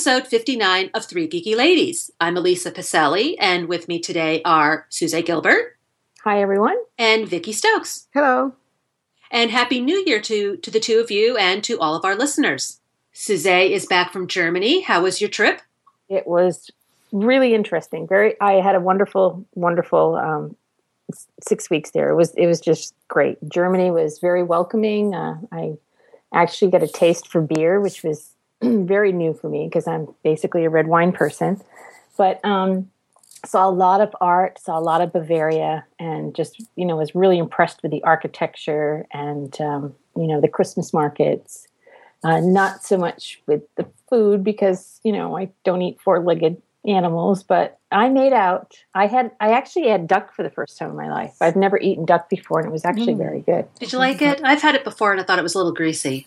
Episode 59 of Three Geeky Ladies. I'm Elisa Pacelli, and with me today are Suze Gilbert. Hi, everyone. And Vicki Stokes. Hello. And Happy New Year to, to the two of you and to all of our listeners. Suze is back from Germany. How was your trip? It was really interesting. Very, I had a wonderful, wonderful um, six weeks there. It was, it was just great. Germany was very welcoming. Uh, I actually got a taste for beer, which was very new for me because I'm basically a red wine person. But um, saw a lot of art, saw a lot of Bavaria, and just you know was really impressed with the architecture and um, you know the Christmas markets. Uh, not so much with the food because you know I don't eat four-legged animals, but I made out. I had I actually had duck for the first time in my life. I've never eaten duck before, and it was actually mm. very good. Did you like it? I've had it before, and I thought it was a little greasy.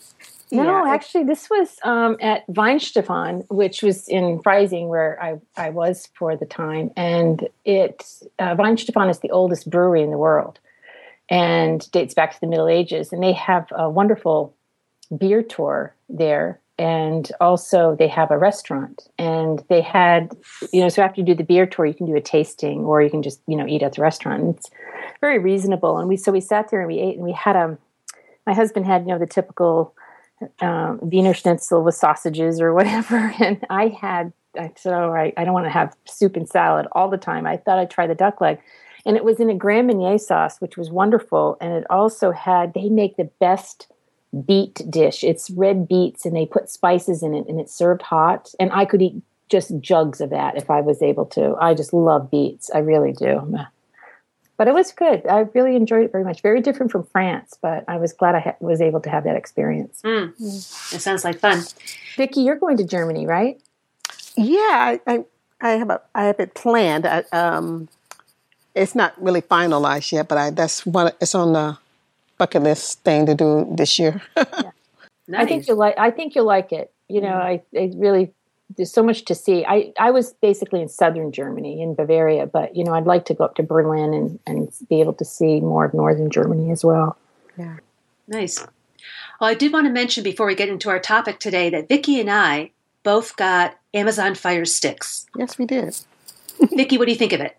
No, yeah. actually, this was um, at Weihenstephan, which was in Freising, where I, I was for the time. And it uh, Weihenstephan is the oldest brewery in the world and dates back to the Middle Ages. And they have a wonderful beer tour there. And also, they have a restaurant. And they had, you know, so after you do the beer tour, you can do a tasting or you can just, you know, eat at the restaurant. And it's very reasonable. And we, so we sat there and we ate and we had a, um, my husband had, you know, the typical um, Wiener Schnitzel with sausages or whatever. And I had, I said, all right, I don't want to have soup and salad all the time. I thought I'd try the duck leg. And it was in a Grand Marnier sauce, which was wonderful. And it also had, they make the best beet dish. It's red beets and they put spices in it and it's served hot. And I could eat just jugs of that if I was able to. I just love beets. I really do but it was good. I really enjoyed it very much. Very different from France, but I was glad I ha- was able to have that experience. Mm. Mm. It sounds like fun. Vicki, you're going to Germany, right? Yeah, I, I, I have a, I have it planned. I, um, it's not really finalized yet, but I that's one. It's on the bucket list thing to do this year. yeah. nice. I think you'll like. I think you'll like it. You know, mm. I, I really there's so much to see. I, I was basically in southern Germany, in Bavaria, but you know, I'd like to go up to Berlin and, and be able to see more of northern Germany as well. Yeah. Nice. Well, I did want to mention before we get into our topic today that Vicki and I both got Amazon Fire Sticks. Yes, we did. Vicki, what do you think of it?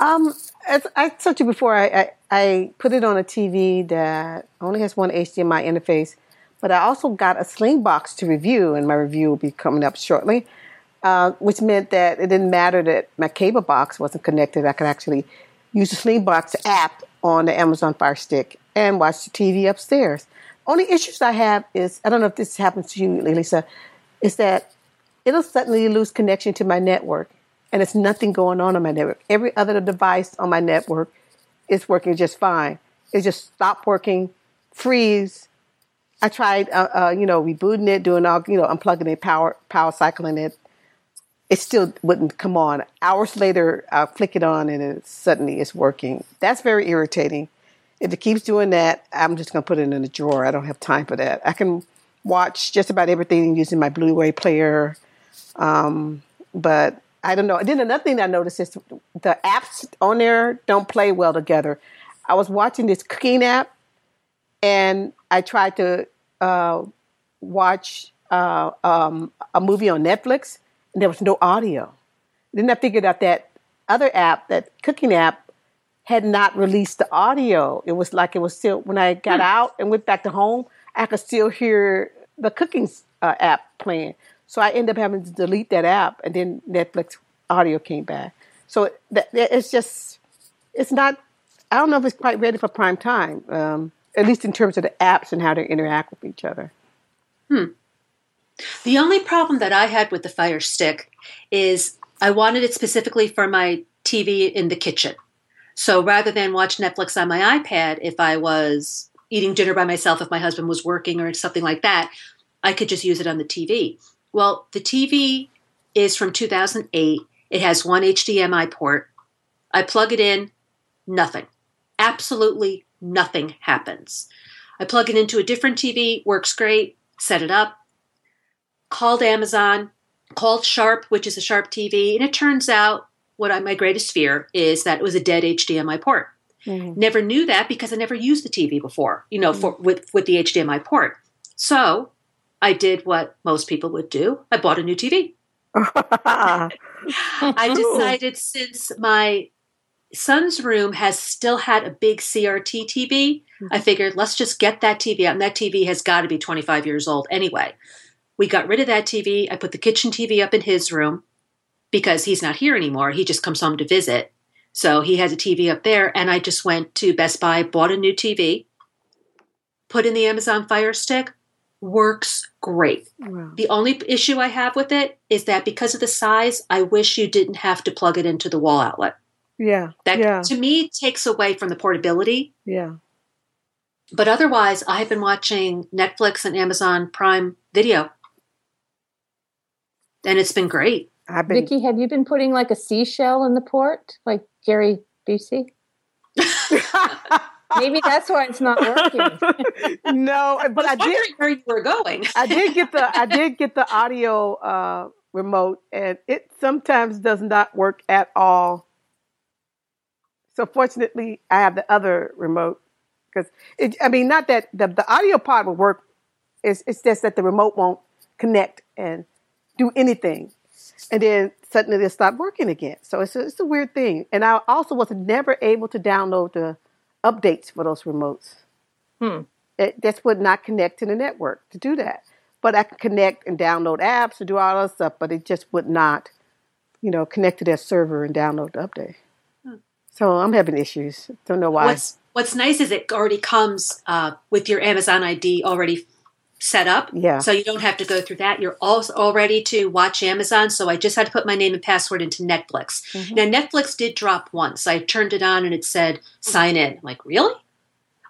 Um, as I told you before, I, I, I put it on a TV that only has one HDMI interface but I also got a Slingbox to review, and my review will be coming up shortly, uh, which meant that it didn't matter that my cable box wasn't connected. I could actually use the Slingbox app on the Amazon Fire Stick and watch the TV upstairs. Only issues I have is I don't know if this happens to you, Lisa, is that it'll suddenly lose connection to my network, and it's nothing going on on my network. Every other device on my network is working just fine. It just stopped working, freeze, I tried, uh, uh, you know, rebooting it, doing all, you know, unplugging it, power, power cycling it. It still wouldn't come on. Hours later, I flick it on and it suddenly it's working. That's very irritating. If it keeps doing that, I'm just going to put it in a drawer. I don't have time for that. I can watch just about everything using my Blu-ray player. Um, but I don't know. Then another thing I noticed is the apps on there don't play well together. I was watching this cooking app and I tried to uh, watch uh, um, a movie on Netflix, and there was no audio. Then I figured out that other app, that cooking app, had not released the audio. It was like it was still when I got hmm. out and went back to home, I could still hear the cooking uh, app playing. So I ended up having to delete that app, and then Netflix audio came back. So that, it's just, it's not. I don't know if it's quite ready for prime time. Um, at least in terms of the apps and how they interact with each other. Hmm. The only problem that I had with the Fire Stick is I wanted it specifically for my TV in the kitchen. So rather than watch Netflix on my iPad, if I was eating dinner by myself, if my husband was working or something like that, I could just use it on the TV. Well, the TV is from 2008. It has one HDMI port I plug it in, nothing. Absolutely nothing happens. I plug it into a different TV, works great, set it up, called Amazon, called Sharp, which is a Sharp TV, and it turns out what I, my greatest fear is that it was a dead HDMI port. Mm-hmm. Never knew that because I never used the TV before, you know, for, with with the HDMI port. So I did what most people would do. I bought a new TV. I decided since my son's room has still had a big CRT TV, mm-hmm. I figured let's just get that TV out. And that TV has got to be 25 years old anyway. We got rid of that TV. I put the kitchen TV up in his room because he's not here anymore. He just comes home to visit. So he has a TV up there. And I just went to Best Buy, bought a new TV, put in the Amazon Fire Stick, works great. Wow. The only issue I have with it is that because of the size, I wish you didn't have to plug it into the wall outlet. Yeah. That yeah. to me takes away from the portability. Yeah. But otherwise, I've been watching Netflix and Amazon Prime Video and it's been great. I've been, Vicki, have you been putting like a seashell in the port, like Gary Busey? Maybe that's why it's not working. no, but I, I did where you were going. I did get the I did get the audio uh, remote, and it sometimes does not work at all. So fortunately, I have the other remote because I mean, not that the, the audio part will work. It's, it's just that the remote won't connect and do anything. And then suddenly it stopped working again. So it's a, it's a weird thing. And I also was never able to download the updates for those remotes. Hmm. It just would not connect to the network to do that. But I could connect and download apps and do all that stuff, but it just would not, you know, connect to their server and download the update. So I'm having issues. Don't know why. What's What's nice is it already comes uh, with your Amazon ID already set up. Yeah. So you don't have to go through that. You're all, all ready to watch Amazon. So I just had to put my name and password into Netflix. Mm-hmm. Now, Netflix did drop once. I turned it on and it said sign in. I'm like, really?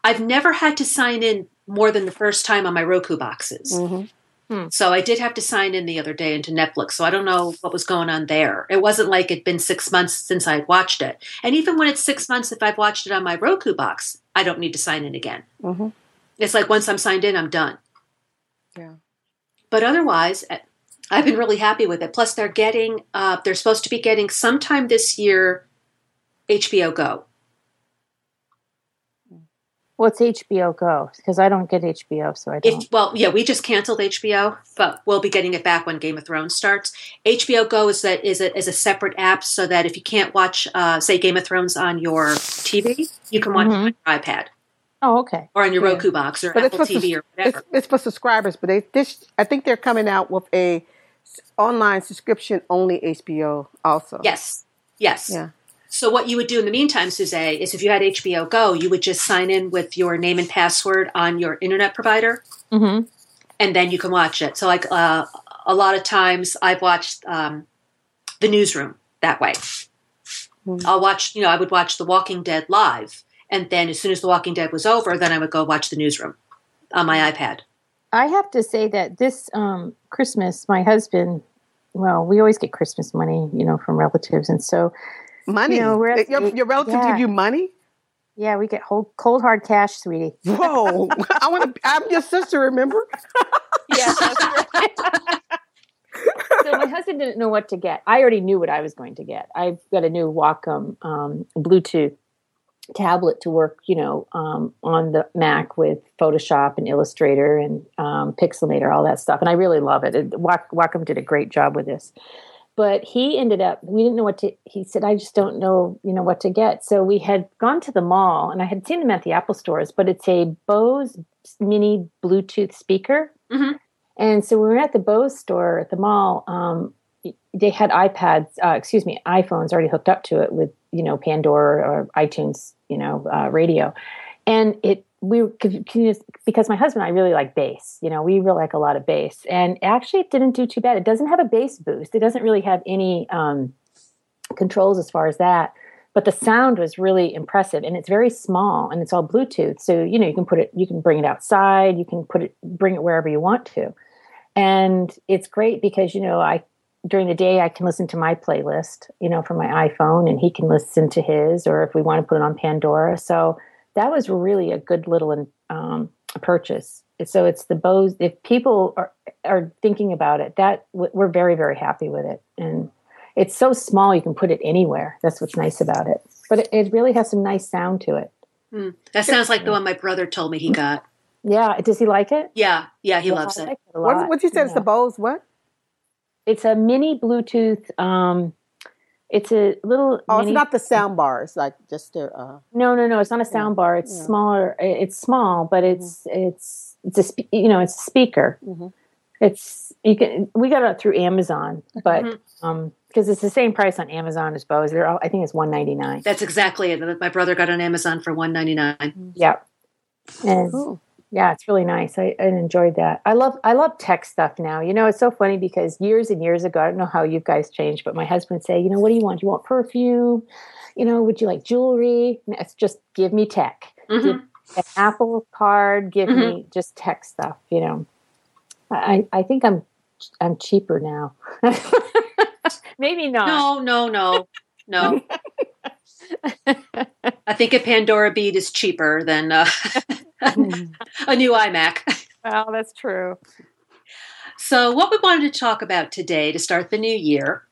I've never had to sign in more than the first time on my Roku boxes. Mm-hmm. Hmm. So I did have to sign in the other day into Netflix. So I don't know what was going on there. It wasn't like it'd been six months since I'd watched it. And even when it's six months, if I've watched it on my Roku box, I don't need to sign in again. Mm-hmm. It's like once I'm signed in, I'm done. Yeah. But otherwise, eh, I've been really happy with it. Plus, they're getting, uh, they're supposed to be getting sometime this year HBO Go. What's HBO Go? Because I don't get HBO, so I don't. It, well, yeah, we just canceled HBO, but we'll be getting it back when Game of Thrones starts. HBO Go is that is a, is a separate app, so that if you can't watch, uh, say, Game of Thrones on your TV, you can watch mm-hmm. it on your iPad. Oh, okay. Or on your yeah. Roku box or but Apple TV or whatever. It's, it's, for subscribers, but they this I think they're coming out with a online subscription only HBO also. Yes. Yes. Yeah. So what you would do in the meantime, Suzette, is if you had HBO Go, you would just sign in with your name and password on your internet provider, mm-hmm. and then you can watch it. So like uh, a lot of times, I've watched um, the newsroom that way. Mm-hmm. I'll watch, you know, I would watch The Walking Dead live and then as soon as The Walking Dead was over, then I would go watch the newsroom on my iPad. I have to say that this um, Christmas, my husband, well, we always get Christmas money, you know, from relatives. And so, money? You know, at, your, your relatives yeah. give you money? Yeah, we get whole, cold hard cash, sweetie. Whoa! I want to. I'm your sister. Remember? yes. so my husband didn't know what to get. I already knew what I was going to get. I've got a new Wacom um, Bluetooth tablet to work, you know, um, on the Mac with Photoshop and Illustrator and um, Pixelmator, all that stuff. And I really love it. it Wacom did a great job with this. But he ended up, we didn't know what to, he said, I just don't know, you know, what to get. So we had gone to the mall and I had seen them at the Apple stores, but it's a Bose mini Bluetooth speaker. Mm-hmm. And so we were at the Bose store at the mall. Um, they had iPads, uh, excuse me, iPhones already hooked up to it with you know Pandora or iTunes, you know, uh, radio, and it we because my husband and I really like bass. You know, we really like a lot of bass, and actually it didn't do too bad. It doesn't have a bass boost. It doesn't really have any um, controls as far as that. But the sound was really impressive, and it's very small, and it's all Bluetooth. So you know, you can put it, you can bring it outside, you can put it, bring it wherever you want to, and it's great because you know I during the day I can listen to my playlist, you know, from my iPhone, and he can listen to his, or if we want to put it on Pandora. So that was really a good little um, purchase. So it's the Bose. If people are are thinking about it, that we're very very happy with it, and it's so small you can put it anywhere. That's what's nice about it. But it, it really has some nice sound to it. Mm, that sounds like the one my brother told me he got. Yeah, does he like it? Yeah, yeah, he yeah, loves it. it what what you said? Yeah. It's the Bose what? It's a mini Bluetooth. Um, it's a little. Oh, mini, it's not the sound bar. It's like just their. Uh, no, no, no. It's not a sound bar. It's yeah. smaller. It's small, but it's mm-hmm. it's it's a you know it's a speaker. Mm-hmm. It's you can we got it through Amazon, but mm-hmm. um because it's the same price on Amazon as Bose. They're all, I think it's one ninety nine. That's exactly it. My brother got on Amazon for one ninety nine. Yep. And cool yeah it's really nice. I, I, enjoyed that. I love i love tech stuff now. You know it's so funny because years and years ago i don't know how you guys changed but my husband say you know what do you want? Do you want perfume? You know would you like jewelry? It's just give me tech. Mm-hmm. give an apple card. Give mm-hmm. me just tech stuff you know. I i think i'm i'm cheaper now. Maybe not. No no no. No. I think a Pandora bead is cheaper than uh, a new iMac. Well, that's true. So, what we wanted to talk about today to start the new year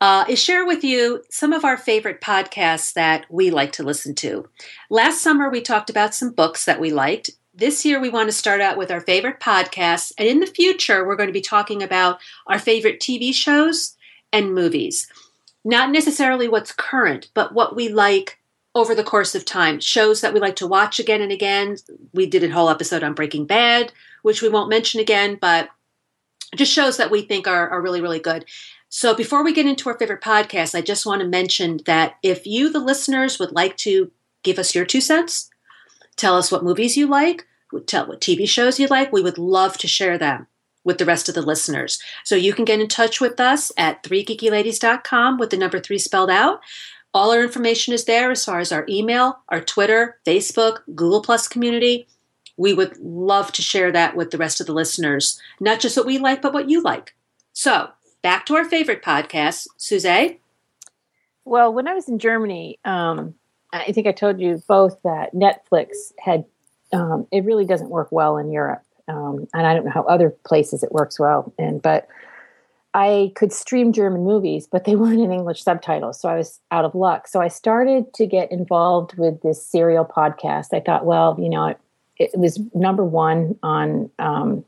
uh, is share with you some of our favorite podcasts that we like to listen to. Last summer, we talked about some books that we liked. This year, we want to start out with our favorite podcasts. And in the future, we're going to be talking about our favorite TV shows and movies not necessarily what's current, but what we like over the course of time. Shows that we like to watch again and again. We did a whole episode on Breaking Bad, which we won't mention again, but just shows that we think are, are really, really good. So before we get into our favorite podcast, I just want to mention that if you, the listeners, would like to give us your two cents, tell us what movies you like, tell what TV shows you like, we would love to share them with the rest of the listeners. So you can get in touch with us at 3geekyladies.com with the number 3 spelled out. All our information is there as far as our email, our Twitter, Facebook, Google Plus community. We would love to share that with the rest of the listeners, not just what we like, but what you like. So, back to our favorite podcast, Suze. Well, when I was in Germany, um, I think I told you both that Netflix had, um, it really doesn't work well in Europe um, and I don't know how other places it works well. And but I could stream German movies, but they weren't in English subtitles, so I was out of luck. So I started to get involved with this serial podcast. I thought, well, you know, it, it was number one on um,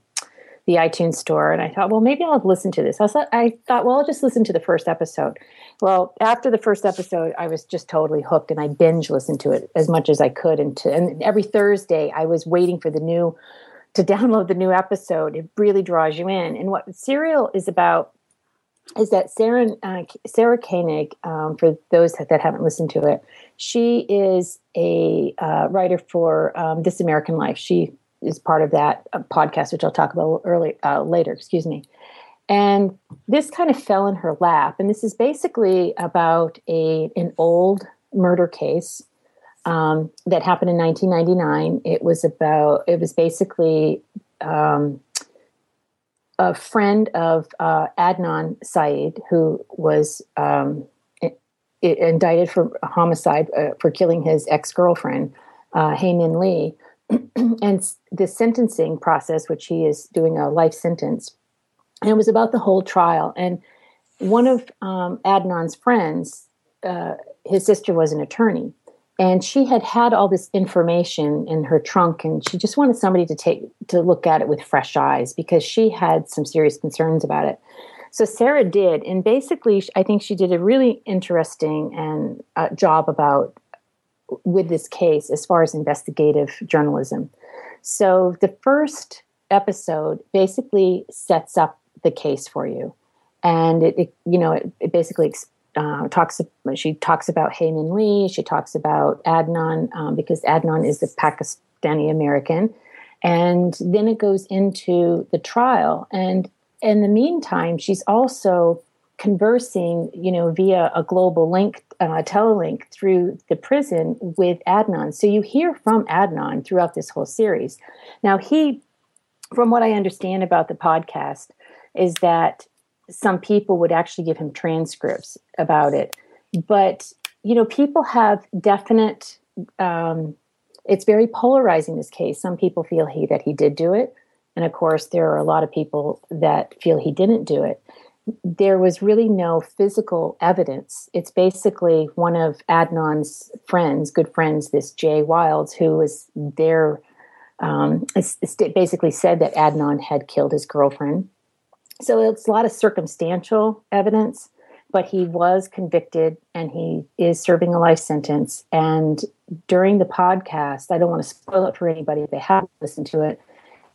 the iTunes store, and I thought, well, maybe I'll listen to this. I thought, I thought, well, I'll just listen to the first episode. Well, after the first episode, I was just totally hooked, and I binge listened to it as much as I could. And, to, and every Thursday, I was waiting for the new to download the new episode. It really draws you in. And what Serial is about is that Sarah uh, Sarah Koenig, um, for those that, that, haven't listened to it, she is a uh, writer for um, This American Life. She is part of that uh, podcast, which I'll talk about early uh, later. Excuse me. And this kind of fell in her lap, and this is basically about a an old murder case um, that happened in 1999. It was about, it was basically um, a friend of uh, Adnan Syed, who was um, it, it indicted for homicide uh, for killing his ex girlfriend, uh, Hae Lee. and the sentencing process, which he is doing a life sentence, and it was about the whole trial. And one of um, Adnan's friends, uh, his sister was an attorney, and she had had all this information in her trunk and she just wanted somebody to take to look at it with fresh eyes because she had some serious concerns about it. So sarah did and basically i think she did a really interesting and uh, job about with this case as far as investigative journalism. So the first episode basically sets up the case for you and it, it you know it, it basically uh, talks. She talks about Hae Min Lee. She talks about Adnan um, because Adnan is a Pakistani American, and then it goes into the trial. And in the meantime, she's also conversing, you know, via a global link, uh, telelink through the prison with Adnan. So you hear from Adnan throughout this whole series. Now he, from what I understand about the podcast, is that some people would actually give him transcripts about it. But, you know, people have definite, um, it's very polarizing this case. Some people feel he that he did do it. And of course, there are a lot of people that feel he didn't do it. There was really no physical evidence. It's basically one of Adnan's friends, good friends, this Jay Wilds, who was there, um, basically said that Adnan had killed his girlfriend so it's a lot of circumstantial evidence, but he was convicted and he is serving a life sentence. And during the podcast, I don't want to spoil it for anybody if they haven't listened to it,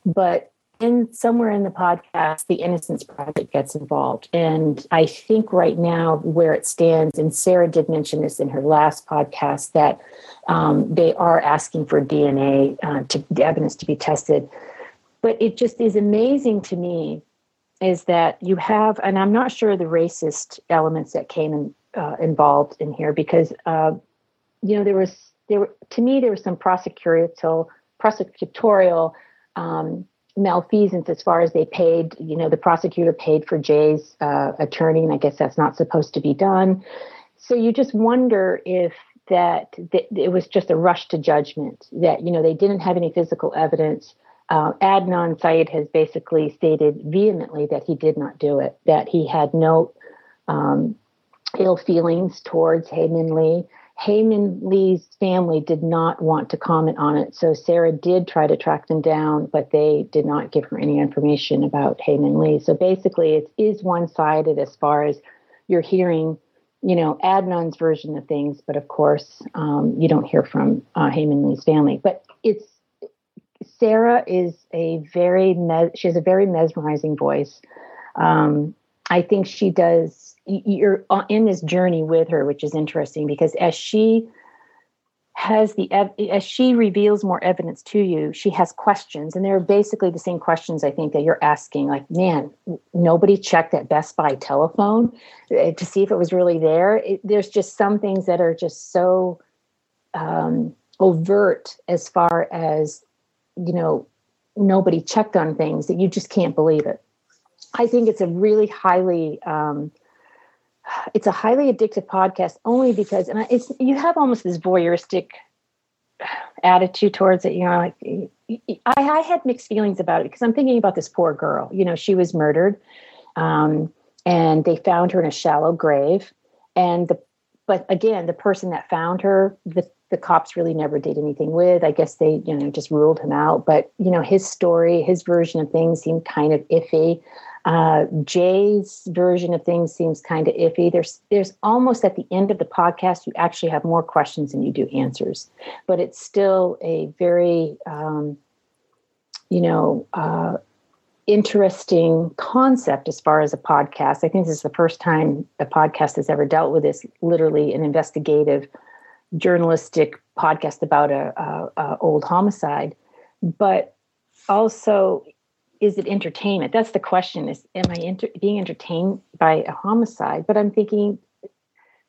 but in somewhere in the podcast, the Innocence Project gets involved. And I think right now where it stands, and Sarah did mention this in her last podcast, that um, they are asking for DNA uh, to evidence to be tested. But it just is amazing to me is that you have, and I'm not sure the racist elements that came in, uh, involved in here because, uh, you know, there was there were, to me there was some prosecutorial prosecutorial um, malfeasance as far as they paid. You know, the prosecutor paid for Jay's uh, attorney, and I guess that's not supposed to be done. So you just wonder if that, that it was just a rush to judgment. That you know they didn't have any physical evidence uh, Adnan Syed has basically stated vehemently that he did not do it, that he had no um, ill feelings towards Hae Min Lee. Hae Min Lee's family did not want to comment on it, so Sarah did try to track them down, but they did not give her any information about Hae Min Lee. So basically, it is one sided as far as you're hearing, you know, Adnan's version of things, but of course, um, you don't hear from uh, Hae Lee's family. But it's Sarah is a very she has a very mesmerizing voice. Um, I think she does. You're in this journey with her, which is interesting because as she has the as she reveals more evidence to you, she has questions, and they're basically the same questions I think that you're asking. Like, man, nobody checked that Best Buy telephone eh, to see if it was really there. It, there's just some things that are just so um, overt as far as you know, nobody checked on things that you just can't believe it. I think it's a really highly, um, it's a highly addictive podcast only because, and it's you have almost this voyeuristic attitude towards it. You know, like I, I had mixed feelings about it because I'm thinking about this poor girl. You know, she was murdered, um, and they found her in a shallow grave, and the but again, the person that found her, the the cops really never did anything with. I guess they, you know, just ruled him out. But you know, his story, his version of things seemed kind of iffy. Uh, Jay's version of things seems kind of iffy. There's there's almost at the end of the podcast, you actually have more questions than you do answers, but it's still a very, um, you know, uh, interesting concept as far as a podcast. I think this is the first time a podcast has ever dealt with this, literally an investigative journalistic podcast about a, a, a old homicide, but also is it entertainment? That's the question: is am I inter- being entertained by a homicide? But I'm thinking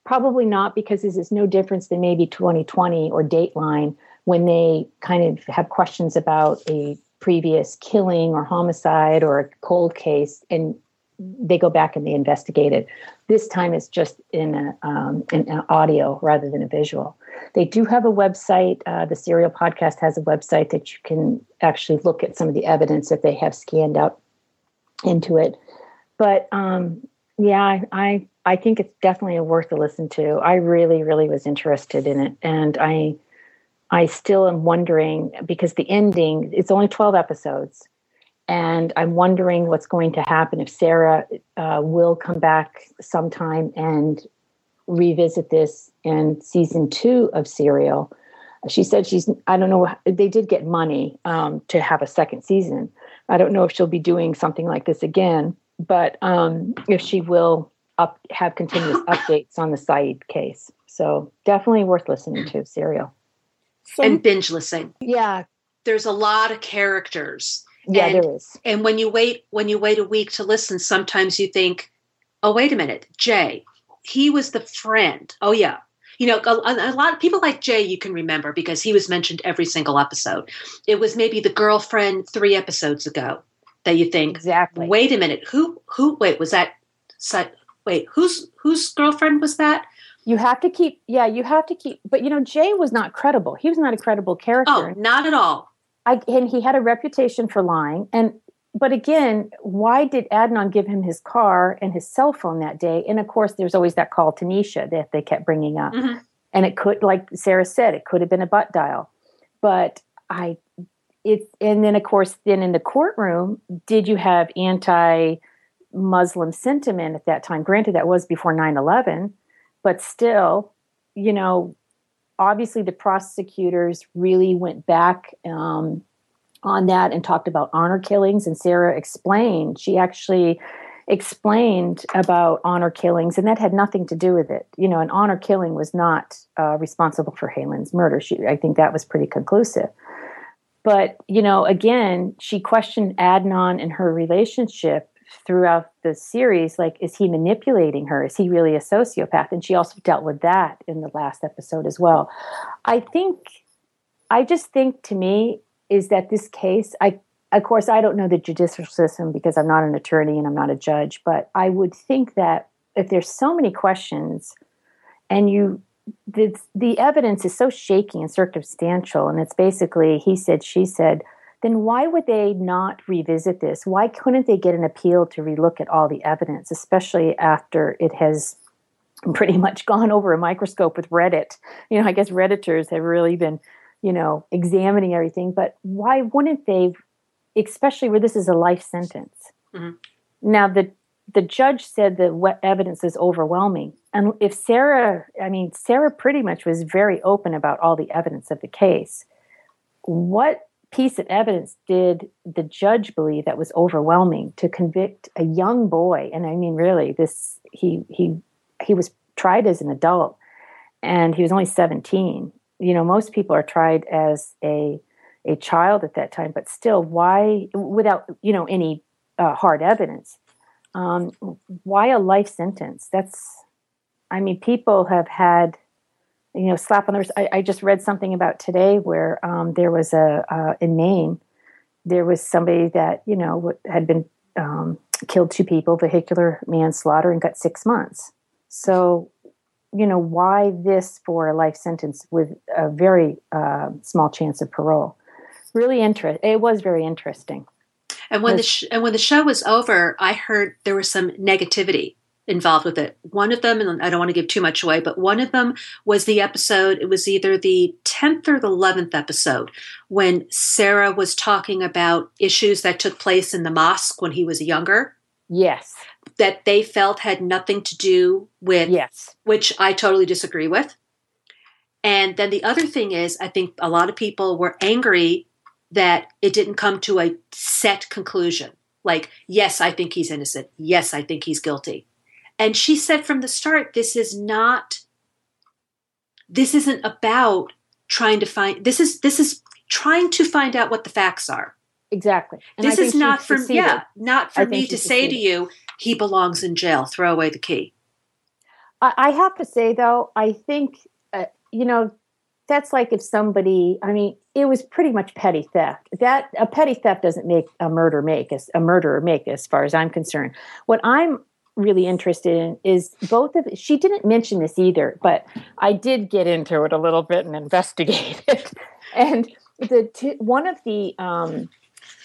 probably not because this is no difference than maybe 2020 or Dateline when they kind of have questions about a previous killing or homicide or a cold case and they go back and they investigate it. This time it's just in, a, um, in an audio rather than a visual. They do have a website. Uh, the Serial Podcast has a website that you can actually look at some of the evidence that they have scanned out into it. But um, yeah, I, I think it's definitely a worth a listen to. I really, really was interested in it, and I I still am wondering because the ending it's only twelve episodes and I'm wondering what's going to happen if Sarah uh, will come back sometime and revisit this in season two of Serial. She said she's, I don't know, they did get money um, to have a second season. I don't know if she'll be doing something like this again, but um, if she will up, have continuous updates on the Syed case. So definitely worth listening to Serial. and binge listening. Yeah. There's a lot of characters yeah, and, there is. And when you wait, when you wait a week to listen, sometimes you think, "Oh, wait a minute, Jay, he was the friend." Oh, yeah. You know, a, a lot of people like Jay, you can remember because he was mentioned every single episode. It was maybe the girlfriend three episodes ago that you think, exactly. Wait a minute, who, who? Wait, was that. Wait, whose whose girlfriend was that? You have to keep, yeah, you have to keep. But you know, Jay was not credible. He was not a credible character. Oh, not at all. I, and he had a reputation for lying. And but again, why did Adnan give him his car and his cell phone that day? And of course, there's always that call to Nisha that they kept bringing up. Mm-hmm. And it could, like Sarah said, it could have been a butt dial. But I, it, and then of course, then in the courtroom, did you have anti Muslim sentiment at that time? Granted, that was before 9 11, but still, you know, obviously the prosecutors really went back um, on that and talked about honor killings. And Sarah explained, she actually explained about honor killings, and that had nothing to do with it. You know, an honor killing was not uh, responsible for Halen's murder. She, I think that was pretty conclusive. But, you know, again, she questioned Adnan and her relationship throughout the series like is he manipulating her? Is he really a sociopath? And she also dealt with that in the last episode as well. I think i just think to me is that this case, I of course I don't know the judicial system because I'm not an attorney and I'm not a judge, but I would think that if there's so many questions and you the, the evidence is so shaky and circumstantial and it's basically he said she said then why would they not revisit this why couldn't they get an appeal to relook at all the evidence especially after it has pretty much gone over a microscope with reddit you know i guess redditors have really been you know, examining everything. But why wouldn't they, especially where this is a life sentence? Mm-hmm. Now, the the judge said the evidence is overwhelming. And if Sarah, I mean, Sarah pretty much was very open about all the evidence of the case. What piece of evidence did the judge believe that was overwhelming to convict a young boy? And I mean, really, this he he he was tried as an adult, and he was only seventeen you know most people are tried as a a child at that time but still why without you know any uh, hard evidence um, why a life sentence that's i mean people have had you know slap on the wrist I, I just read something about today where um, there was a uh, in maine there was somebody that you know had been um, killed two people vehicular manslaughter and got six months so you know, why this for a life sentence with a very uh, small chance of parole? Really interest. It was very interesting. And when the sh- and when the show was over, I heard there was some negativity involved with it. One of them, and I don't want to give too much away, but one of them was the episode. It was either the tenth or the eleventh episode when Sarah was talking about issues that took place in the mosque when he was younger. Yes that they felt had nothing to do with yes which i totally disagree with and then the other thing is i think a lot of people were angry that it didn't come to a set conclusion like yes i think he's innocent yes i think he's guilty and she said from the start this is not this isn't about trying to find this is this is trying to find out what the facts are exactly and this is not for yeah not for me to say to you he belongs in jail. Throw away the key. I I have to say, though, I think, uh, you know, that's like if somebody, I mean, it was pretty much petty theft. That a petty theft doesn't make a murder make as a murderer make, as far as I'm concerned. What I'm really interested in is both of she didn't mention this either, but I did get into it a little bit and investigate it. and the two, one of the um,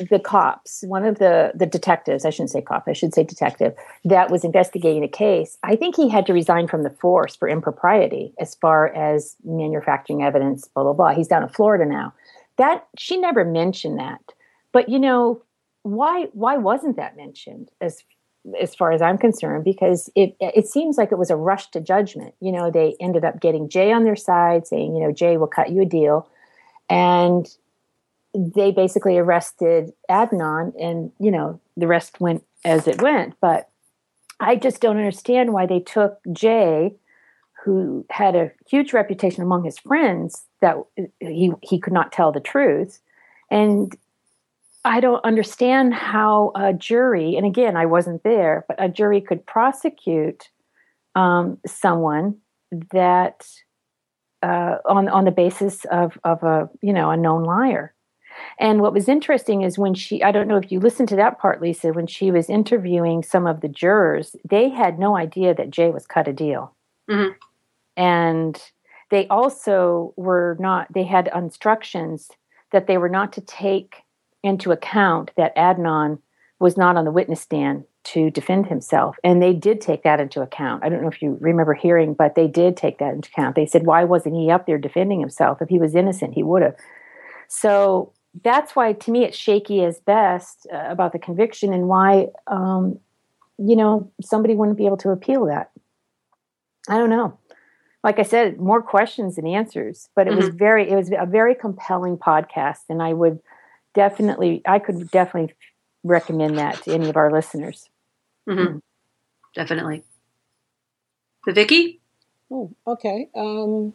the cops, one of the the detectives, I shouldn't say cop, I should say detective, that was investigating a case, I think he had to resign from the force for impropriety as far as manufacturing evidence, blah blah blah. He's down in Florida now. That she never mentioned that. But you know, why why wasn't that mentioned as as far as I'm concerned, because it it seems like it was a rush to judgment. You know, they ended up getting Jay on their side, saying, you know, Jay will cut you a deal. And they basically arrested Adnan, and you know the rest went as it went. But I just don't understand why they took Jay, who had a huge reputation among his friends that he he could not tell the truth, and I don't understand how a jury, and again, I wasn't there, but a jury could prosecute um, someone that uh, on on the basis of of a you know a known liar. And what was interesting is when she, I don't know if you listened to that part, Lisa, when she was interviewing some of the jurors, they had no idea that Jay was cut a deal. Mhm. And they also were not, they had instructions that they were not to take into account that Adnan was not on the witness stand to defend himself. And they did take that into account. I don't know if you remember hearing, but they did take that into account. They said, why wasn't he up there defending himself? If he was innocent, he would have. So that's why, to me, it's shaky as best uh, about the conviction and why, um, you know, somebody wouldn't be able to appeal that. I don't know. Like I said, more questions than answers, but it was very, it was a very compelling podcast, and I would definitely, I could definitely recommend that to any of our listeners. hmm Definitely. The Vicky? Oh, okay. Um,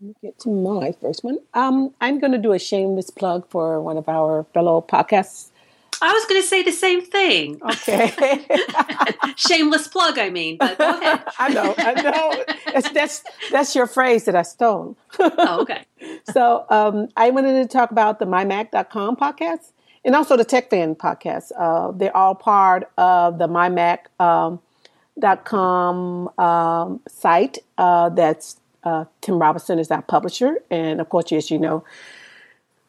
let me get to my first one. Um, I'm going to do a shameless plug for one of our fellow podcasts. I was going to say the same thing. Okay. Shameless plug, I mean. But go ahead. I know, I know. That's, that's that's your phrase that I stole. Oh, okay. so um, I wanted to talk about the mymac.com podcast and also the TechFan podcast. Uh, they're all part of the mymac um, dot com um, site. Uh, that's uh, Tim Robinson is our publisher, and of course, as you know,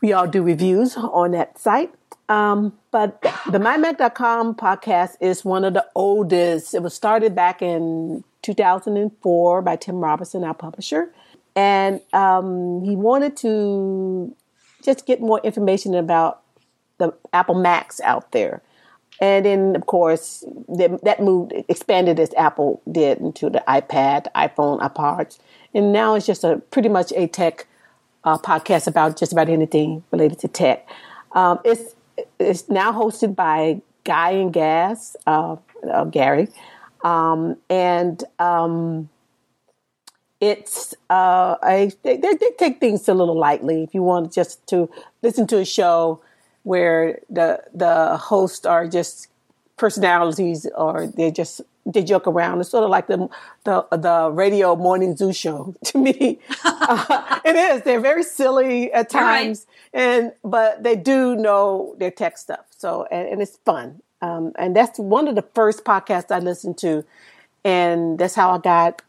we all do reviews on that site. Um, but the mymac.com podcast is one of the oldest. It was started back in 2004 by Tim Robinson, our publisher. And um, he wanted to just get more information about the Apple Macs out there. And then, of course, that, that moved, expanded as Apple did into the iPad, iPhone, iPods. And now it's just a pretty much a tech uh, podcast about just about anything related to tech. Um, it's it's now hosted by Guy and Gazz, uh, uh, Gary, um, and um, it's uh, I, they, they take things a little lightly. If you want just to listen to a show where the the hosts are just personalities, or they just they joke around. It's sort of like the the, the radio morning zoo show to me. uh, it is. They're very silly at All right. times, and but they do know their tech stuff. So and, and it's fun. Um, and that's one of the first podcasts I listened to, and that's how I got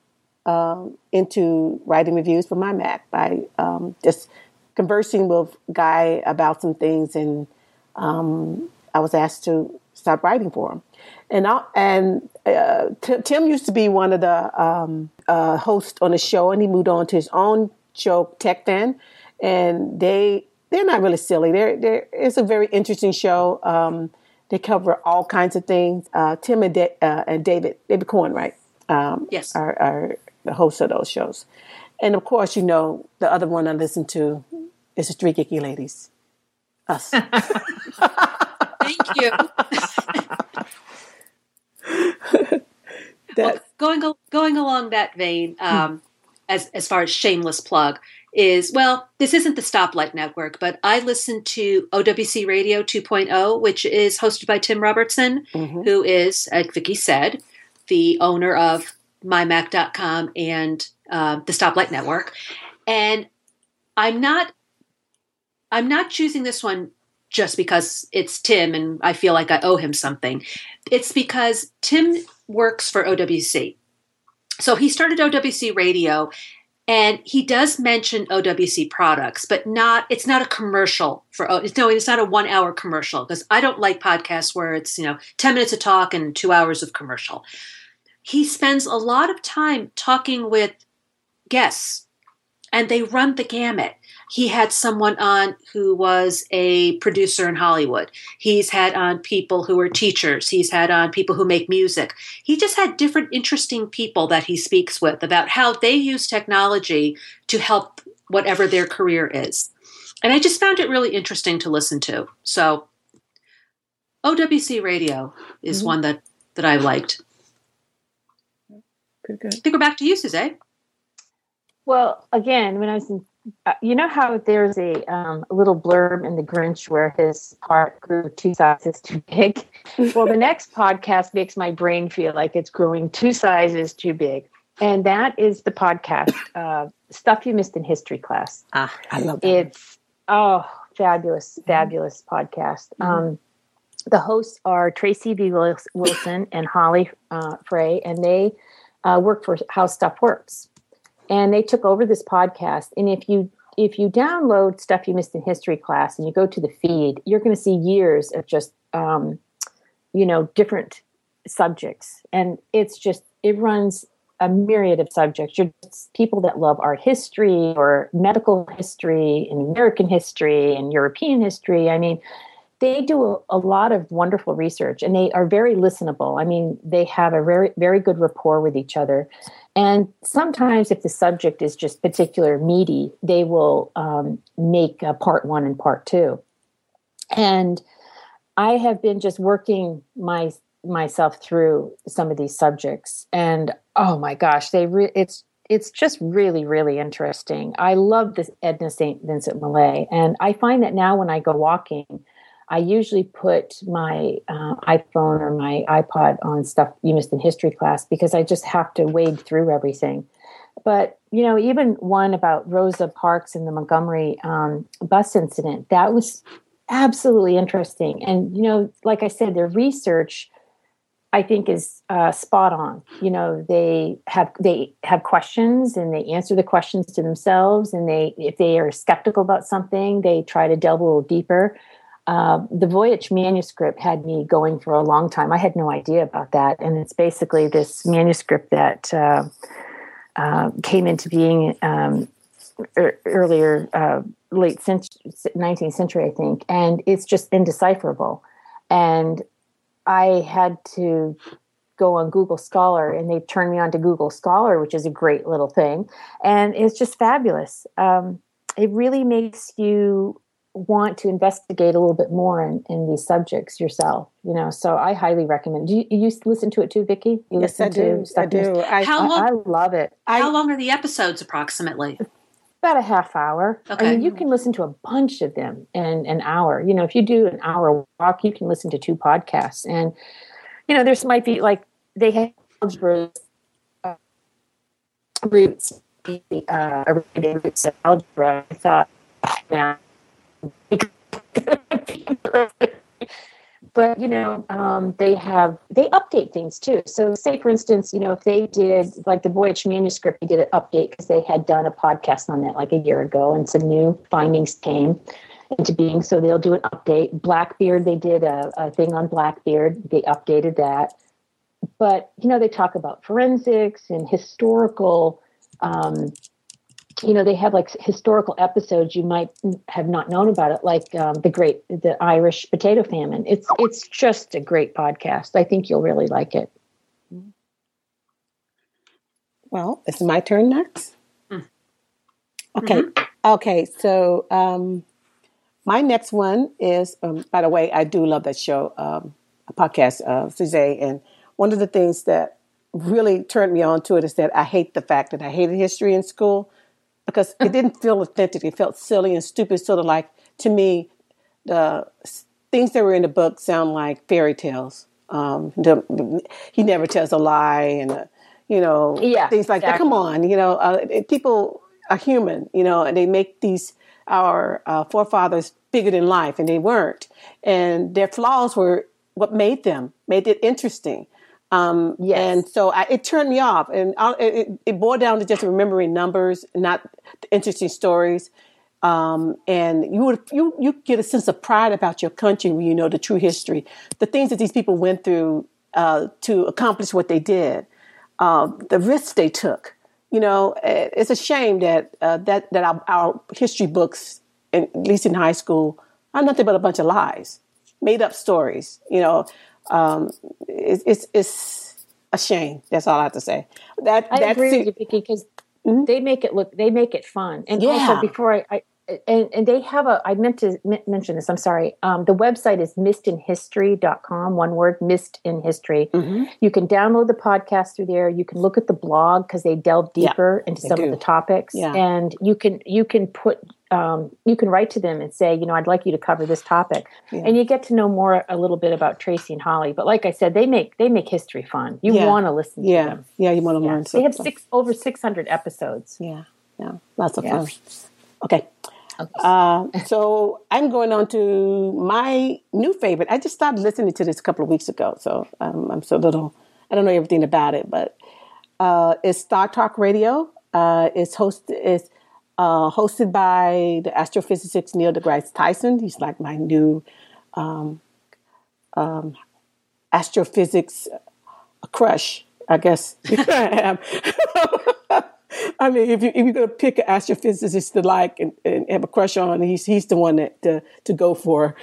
um, into writing reviews for my Mac by um, just conversing with Guy about some things, and um, I was asked to start writing for him. And I, and uh, T- Tim used to be one of the um, uh, hosts on the show, and he moved on to his own show, Tech Fan, and they they're not really silly. They're, they're it's a very interesting show. Um, they cover all kinds of things. Uh, Tim and, da- uh, and David David Cohen, right? Um, Yes. are, are the hosts of those shows. And of course, you know the other one I listen to is the Three Geeky Ladies, us. Thank you. Well, going going along that vein, um, as as far as shameless plug is, well, this isn't the Stoplight Network, but I listen to OWC Radio 2.0, which is hosted by Tim Robertson, Mhm. who is, as Vicky said, the owner of MyMac.com and uh, the Stoplight Network. And I'm not I'm not choosing this one just because it's Tim and I feel like I owe him something. It's because Tim works for OWC. So he started OWC Radio and he does mention OWC products, but not it's not a commercial for O- it's no it's not a 1 hour commercial because I don't like podcasts where it's, you know, 10 minutes of talk and 2 hours of commercial. He spends a lot of time talking with guests and they run the gamut. He had someone on who was a producer in Hollywood. He's had on people who are teachers. He's had on people who make music. He just had different interesting people that he speaks with about how they use technology to help whatever their career is. And I just found it really interesting to listen to. So OWC Radio is Mhm. one that that I liked. Good, good. I think we're back to you, Suzanne. Well, again, when I was in, you know how there's a, um, a little blurb in the Grinch where his heart grew two sizes too big. well, the next podcast makes my brain feel like it's growing two sizes too big, and that is the podcast uh, stuff you missed in history class. Ah, I love that. It's oh, fabulous, fabulous podcast. Mm-hmm. Um, the hosts are Tracy V. Wilson and Holly uh, Frey, and they uh, work for How Stuff Works. And they took over this podcast. And if you if you download stuff you missed in history class and you go to the feed, you're going to see years of just um, you know different subjects, and it's just it runs a myriad of subjects. You're just people that love art history or medical history and American history and European history. I mean, they do a, lot of wonderful research and they are very listenable. I mean, they have a very, very good rapport with each other. And sometimes, if the subject is just particular meaty, they will um, make a part one and part two. And I have been just working my myself through some of these subjects, and oh my gosh, they re- it's it's just really really interesting. I love this Edna St. Vincent Millay, and I find that now when I go walking, I usually put my uh, iPhone or my iPod on stuff you missed in history class because I just have to wade through everything. But you know, even one about Rosa Parks and the Montgomery um, bus incident that was absolutely interesting. And you know, like I said, their research I think is uh, spot on. You know, they have they have questions and they answer the questions to themselves. And they, if they are skeptical about something, they try to delve a little deeper. Uh, the Voynich manuscript had me going for a long time. I had no idea about that, and it's basically this manuscript that uh, uh, came into being um, er- earlier, uh, late nineteenth century, I think, and it's just indecipherable. And I had to go on Google Scholar, and they turned me on to Google Scholar, which is a great little thing, and it's just fabulous. Um, it really makes you want to investigate a little bit more in, in these subjects yourself you know? So i highly recommend do you, you listen to it too vicki? You yes i do. i do. I, how long, I, I love it. How long are the episodes approximately? About a half hour. Okay. i mean you can listen to a bunch of them in an hour. You know if you do an hour walk you can listen to two podcasts. And you know there's might be like they have algebra uh, roots uh, roots of algebra. I thought now but you know um, they have they update things too. So say for instance you know if they did like the voynich manuscript they did an update because they had done a podcast on that like a year ago and some new findings came into being. So they'll do an update. Blackbeard they did a, a thing on blackbeard. They updated that. But you know they talk about forensics and historical um, you know they have like historical episodes you might have not known about it like um, the great the irish potato famine. It's it's just a great podcast. I think you'll really like it. Well it's my turn next? Mm. okay. Mm-hmm. okay so um, my next one is um, by the way i do love that show um, a podcast uh, Suzanne, and one of the things that really turned me on to it is that i hate the fact that i hated history in school because it didn't feel authentic. It felt silly and stupid. Sort of like to me, the things that were in the book sound like fairy tales. Um, the, he never tells a lie, and uh, you know yeah, things like exactly. that. Come on, you know, uh, people are human, you know, and they make these our uh, forefathers bigger than life, and they weren't, and their flaws were what made them, made it interesting. Um, yes. And so I, it turned me off, and I, it, it, boiled down to just remembering numbers, not interesting stories. Um, and you would you you get a sense of pride about your country when you know the true history, the things that these people went through uh, to accomplish what they did, uh, the risks they took. You know, it's a shame that uh, that that our, our history books, at least in high school, are nothing but a bunch of lies, made up stories. You know, um, it's, it's, it's a shame. That's all I have to say. That I agree with you, Vicki, because mm-hmm. they make it look they make it fun. And yeah. also, before I, I and, and they have a i meant to m- mention this i'm sorry. Um, the website is missedinhistory.com one word missed in history mm-hmm. you can download the podcast through there. You can look at the blog because they delve deeper yeah, into some do. of the topics. Yeah. and you can you can put um, you can write to them and say you know i'd like you to cover this topic. Yeah. and you get to know more a little bit about tracy and holly. But like i said they make they make history fun. You want to listen to yeah. them. Yeah you want to learn they have six over 600 episodes. Yeah. Yeah. Lots of fun. Okay Uh, so I'm going on to my new favorite. I just started listening to this a couple of weeks ago, so um, I'm so little. I don't know everything about it, but uh, it's Star Talk Radio. Uh, it's hosted. It's uh, hosted by the astrophysicist Neil deGrasse Tyson. He's like my new um, um, astrophysics crush, I guess. I mean, if, you, if you're going to pick an astrophysicist to like and, and, have a crush on, he's he's the one that to, to go for.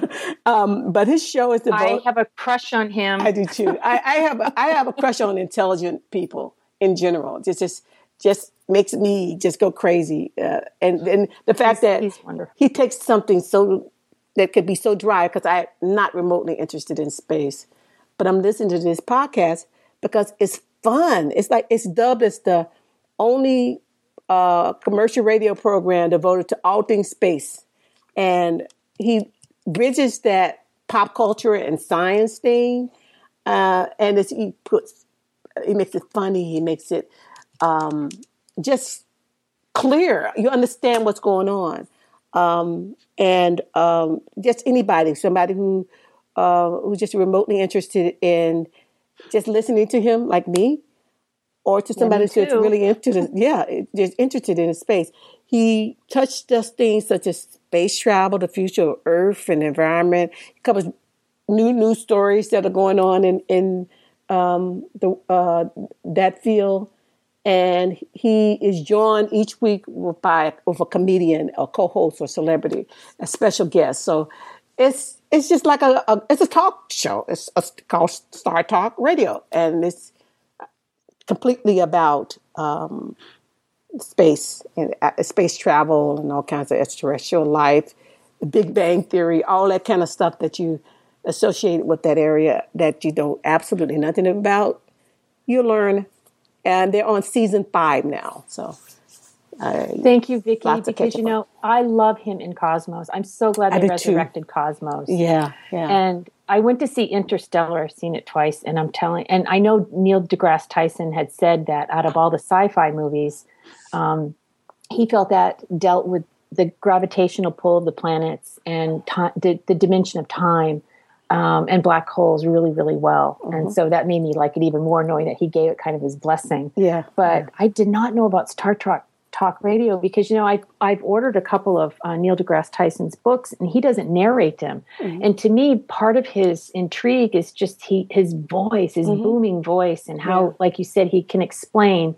um, but his show is the. I have a crush on him. I do too. I, I have a, I have a crush on intelligent people in general. Just just just makes me just go crazy. Uh, and and the fact he's, that he's he takes something so that could be so dry because I'm not remotely interested in space, but I'm listening to this podcast because it's fun. It's like it's dubbed as the only uh, commercial radio program devoted to all things space, and he bridges that pop culture and science thing, uh, and he puts he makes it funny. He makes it um, just clear. You understand what's going on, um, and um, just anybody, somebody who uh, who's just remotely interested in just listening to him, like me, or to somebody yeah, who's really interested, yeah, just interested in space. He touched us things such as space travel, the future of Earth and environment. He covers new news stories that are going on in in um, the uh, that field and he is joined each week with, by with a comedian, a co-host, or celebrity, a special guest. So it's it's just like a, a it's a talk show. It's, a, called Star Talk Radio, and it's completely about um, space and uh, space travel and all kinds of extraterrestrial life, the Big Bang Theory, all that kind of stuff that you associate with that area that you know absolutely nothing about. You learn and they're on season five now. So. Uh, Thank you, Vicki. Because you know, I love him in Cosmos. I'm so glad they resurrected too. Cosmos. Yeah, yeah. And I went to see Interstellar. I've seen it twice, and I'm telling. And I know Neil deGrasse Tyson had said that out of all the sci-fi movies, um, he felt that dealt with the gravitational pull of the planets and time, the, the dimension of time um, and black holes really, really well. Mm-hmm. And so that made me like it even more, knowing that he gave it kind of his blessing. Yeah. But yeah. I did not know about Star Trek talk radio because you know I've I've ordered a couple of uh, Neil deGrasse Tyson's books and he doesn't narrate them. Mm-hmm. And to me, part of his intrigue is just he his voice, his mm-hmm. booming voice, and how, yeah. like you said, he can explain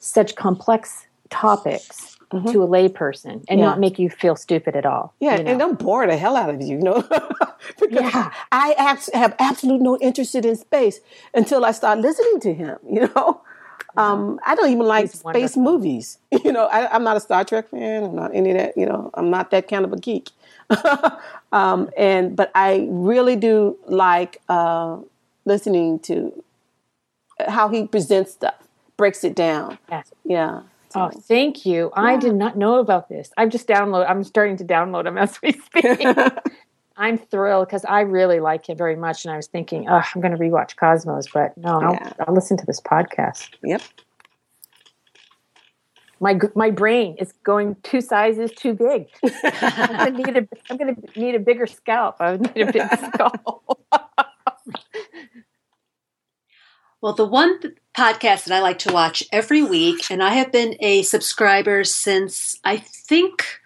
such complex topics mm-hmm. to a layperson and yeah. not make you feel stupid at all. Yeah, you know? and don't bore the hell out of you, you know. because yeah. I have absolute no interest in space until I start listening to him, you know. Um, I don't even like He's space wonderful. movies. You know, I, am not a Star Trek fan. I'm not any of that. You know, I'm not that kind of a geek. um, and but I really do like uh, listening to how he presents stuff, breaks it down. Yes. Yeah. Oh, thank you. Yeah. I did not know about this. I've just download. I'm starting to download them as we speak. I'm thrilled because I really like him very much, and I was thinking, oh, I'm going to rewatch Cosmos, but no, yeah. I'll, I'll listen to this podcast. Yep. My my brain is going two sizes too big. I'm going to need a I'm going to need a bigger scalp. I need a big scalp. well, the one podcast that I like to watch every week, and I have been a subscriber since I think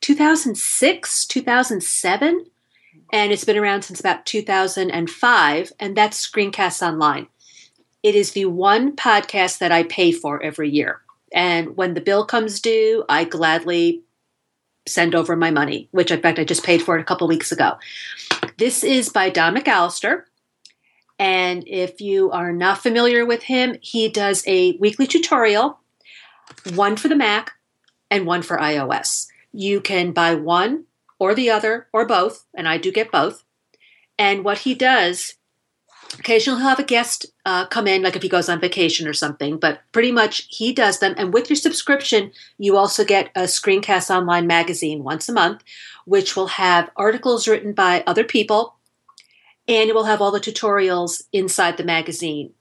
2006, 2007, and it's been around since about 2005, and that's Screencasts Online. It is the one podcast that I pay for every year. And when the bill comes due, I gladly send over my money, which in fact I just paid for it a couple weeks ago. This is by Don McAllister. And if you are not familiar with him, he does a weekly tutorial, one for the Mac and one for iOS. You can buy one or the other or both, and I do get both. And what he does, occasionally he'll have a guest uh, come in, like if he goes on vacation or something, but pretty much he does them. And with your subscription, you also get a Screencast Online magazine once a month, which will have articles written by other people and it will have all the tutorials inside the magazine.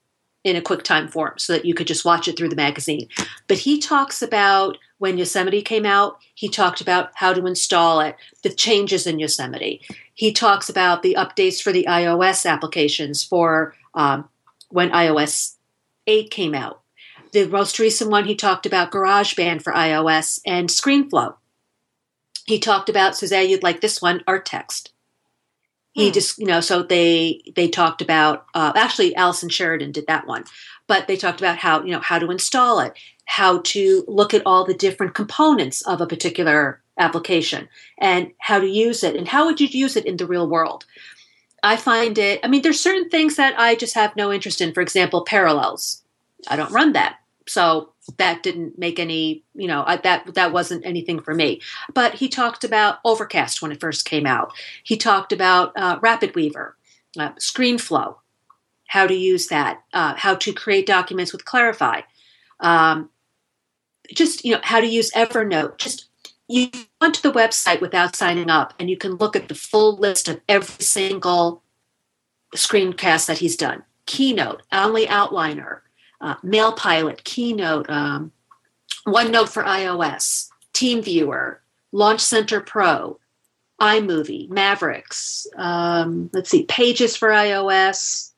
In a QuickTime form so that you could just watch it through the magazine. But he talks about when Yosemite came out, he talked about how to install it, the changes in Yosemite. He talks about the updates for the iOS applications for um, when iOS 8 came out. The most recent one, he talked about GarageBand for iOS and ScreenFlow. He talked about, Suzanne, you'd like this one, Arttext. He Hmm. just, you know, so they they talked about uh, actually Allison Sheridan did that one, but they talked about how you know how to install it, how to look at all the different components of a particular application, and how to use it, and how would you use it in the real world. I find it. I mean, there's certain things that I just have no interest in. For example, parallels. I don't run that, so that didn't make any. You know, I, that that wasn't anything for me. But he talked about Overcast when it first came out. He talked about uh, Rapid Weaver, uh, ScreenFlow, how to use that, uh, how to create documents with Clarify, um, just you know how to use Evernote. Just you go to the website without signing up, and you can look at the full list of every single screencast that he's done. Keynote, OmniOutliner, uh, MailPilot, Keynote, um, OneNote for iOS, TeamViewer, Launch Center Pro, iMovie, Mavericks. Um, let's see, Pages for iOS,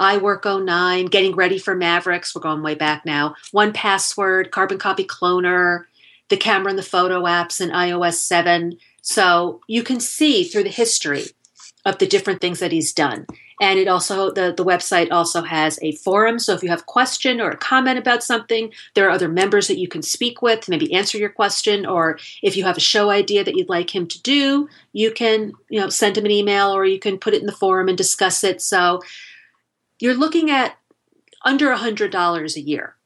iWork 09, Getting Ready for Mavericks. We're going way back now. One Password, Carbon Copy Cloner, the camera and the photo apps in iOS 7. So you can see through the history of the different things that he's done. And it also the, the website also has a forum. So if you have a question or a comment about something, there are other members that you can speak with to maybe answer your question. Or if you have a show idea that you'd like him to do, you can, you know, send him an email or you can put it in the forum and discuss it. So you're looking at under a hundred dollars a year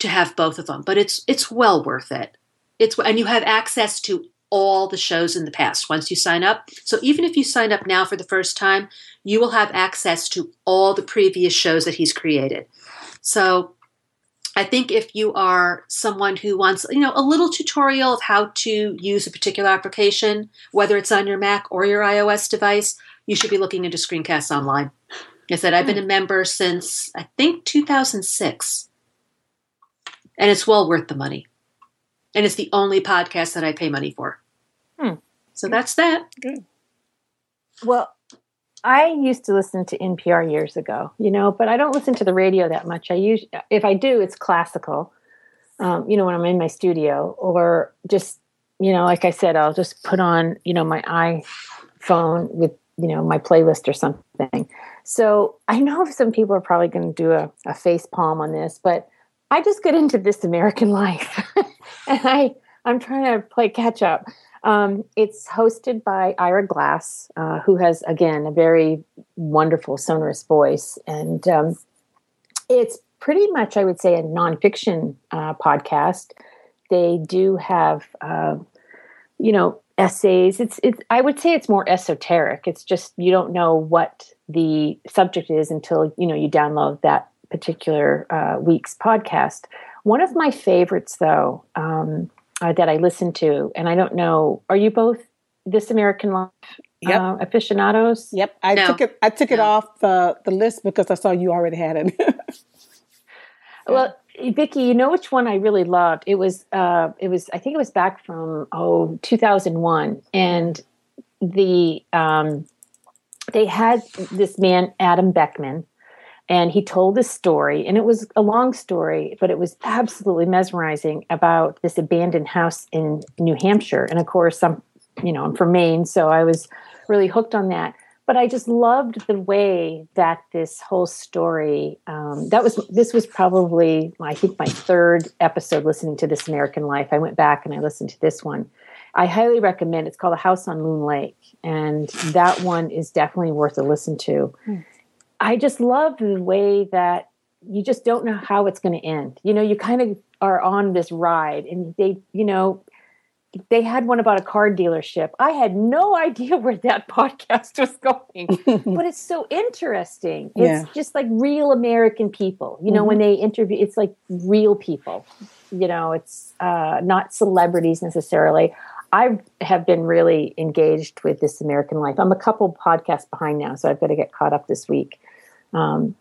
to have both of them, but it's it's well worth it. It's and you have access to all the shows in the past once you sign up. So even if you sign up now for the first time, you will have access to all the previous shows that he's created. So I think if you are someone who wants, you know, a little tutorial of how to use a particular application, whether it's on your Mac or your iOS device, you should be looking into Screencasts Online. I said I've been a member since I think 2006, and it's well worth the money. And it's the only podcast that I pay money for. So that's that. Well, I used to listen to NPR years ago, you know, but I don't listen to the radio that much. I use if I do, it's classical. Um, you know, when I'm in my studio, or just you know, like I said, I'll just put on you know my iPhone with you know my playlist or something. So I know some people are probably going to do a, a face palm on this, but I just get into this American life, and I I'm trying to play catch up. Um, it's hosted by Ira Glass, uh, who has again a very wonderful sonorous voice, and um, it's pretty much I would say a nonfiction uh, podcast. They do have uh, you know essays. It's it's I would say it's more esoteric. It's just you don't know what the subject is until you know you download that particular uh, week's podcast. One of my favorites, though. Um, uh, that I listen to, and I don't know. Are you both This American Life Yep. uh, aficionados? Yep, I No. took it. I took it off the the list because I saw you already had it. Well, Vicky, you know which one I really loved? It was uh, it was I think it was back from oh 2001, and the um, they had this man Adam Beckman, and he told this story, and it was a long story, but it was absolutely mesmerizing about this abandoned house in New Hampshire, and of course I'm you know I'm from Maine, so I was really hooked on that but I just loved the way that this whole story. Um, that was this was probably I think my third episode listening to This American Life. I went back and I listened to this one. I highly recommend. It's called A House on Loon Lake, and that one is definitely worth a listen to. I just love the way that you just don't know how it's going to end. You know, you kind of are on this ride, and they, you know, they had one about a car dealership. I had no idea where that podcast was going, but it's so interesting. It's Yeah. just like real American people. You know, when they interview, it's like real people. You know, it's uh, not celebrities necessarily. I have been really engaged with this American life. I'm a couple podcasts behind now, so I've got to get caught up this week. Um,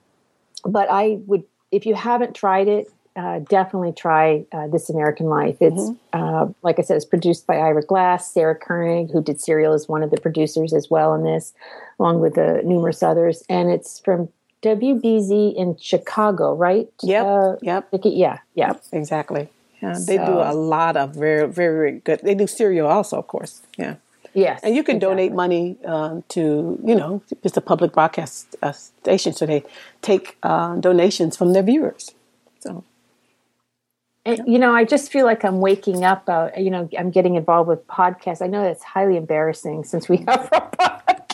but I would if you haven't tried it, uh, definitely try uh, This American Life. It's, mm-hmm. uh, like I said, it's produced by Ira Glass. Sarah Koenig, who did Serial, is one of the producers as well in this, along with uh, numerous others. And it's from WBEZ in Chicago, right? Yep. Uh, yep. Yeah. Yeah. Yep, exactly. Yeah, they so, do a lot of very, very, very good. They do Serial also, of course. Yeah. Yes. And you can exactly. donate money um, to, you know, it's a public broadcast uh, station, so they take uh, donations from their viewers. So and, you know, I just feel like I'm waking up. Uh, you know, I'm getting involved with podcasts. I know that's highly embarrassing since we have our podcast.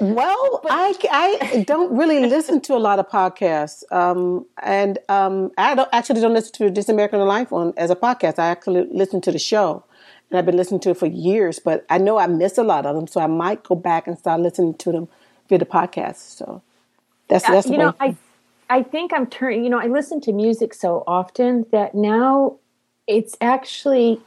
Well, I, I don't really listen to a lot of podcasts, um, and um, I don't, actually don't listen to This American Life on as a podcast. I actually listen to the show, and I've been listening to it for years. But I know I miss a lot of them, so I might go back and start listening to them via the podcast. So that's that's you know I I think I'm turning, you know, I listen to music so often that now it's actually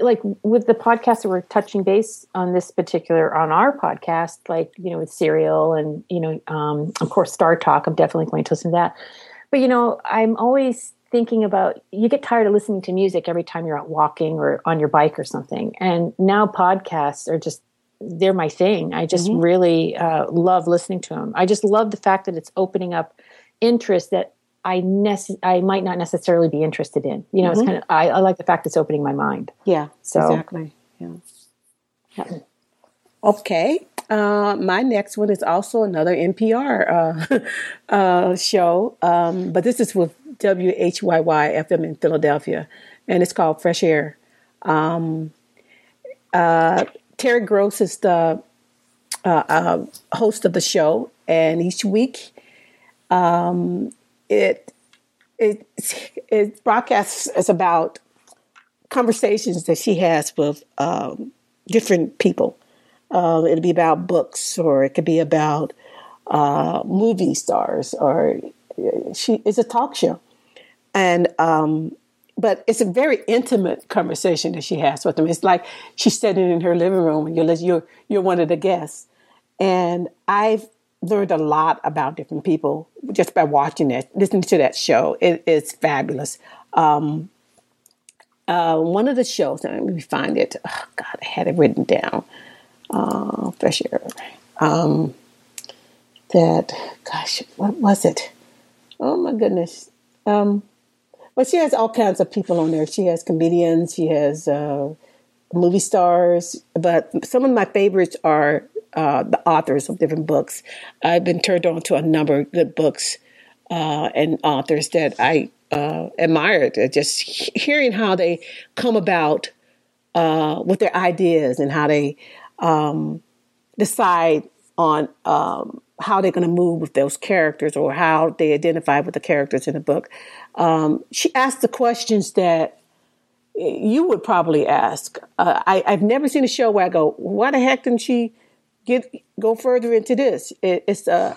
like with the podcast that we're touching base on this particular on our podcast, like, you know, with Serial and, you know, um, of course, Star Talk, I'm definitely going to listen to that. But, you know, I'm always thinking about you get tired of listening to music every time you're out walking or on your bike or something. And now podcasts are just they're my thing. I just mm-hmm. really uh, love listening to them. I just love the fact that it's opening up interest that I nece- I might not necessarily be interested in. You know, mm-hmm. it's kind of I, I, like the fact it's opening my mind. Yeah, so exactly. Yeah. yeah. Okay. Uh, my next one is also another NPR uh, uh, show, um, but this is with WHYY FM in Philadelphia, and it's called Fresh Air. Um, uh, Terry Gross is the uh, uh, host of the show, and each week um, it it it broadcasts is about conversations that she has with um, different people. Uh, it'll be about books, or it could be about uh, movie stars, or she is a talk show, and um, but it's a very intimate conversation that she has with them. It's like she's sitting in her living room, and you're you're you're one of the guests, and I've learned a lot about different people just by watching it, listening to that show. It is fabulous. Um, uh, one of the shows, let me find it. Oh, God, I had it written down. Uh, fresh air. Um, that, gosh, what was it? Oh my goodness. Um, but she has all kinds of people on there. She has comedians, she has uh, movie stars, but some of my favorites are uh, the authors of different books. I've been turned on to a number of good books uh, and authors that I uh, admired. Just hearing how they come about uh, with their ideas and how they um, decide on um, how they're going to move with those characters or how they identify with the characters in the book. Um, she asked the questions that you would probably ask. Uh, I, have never seen a show where I go, "Why the heck didn't she get go further into this. It, it's a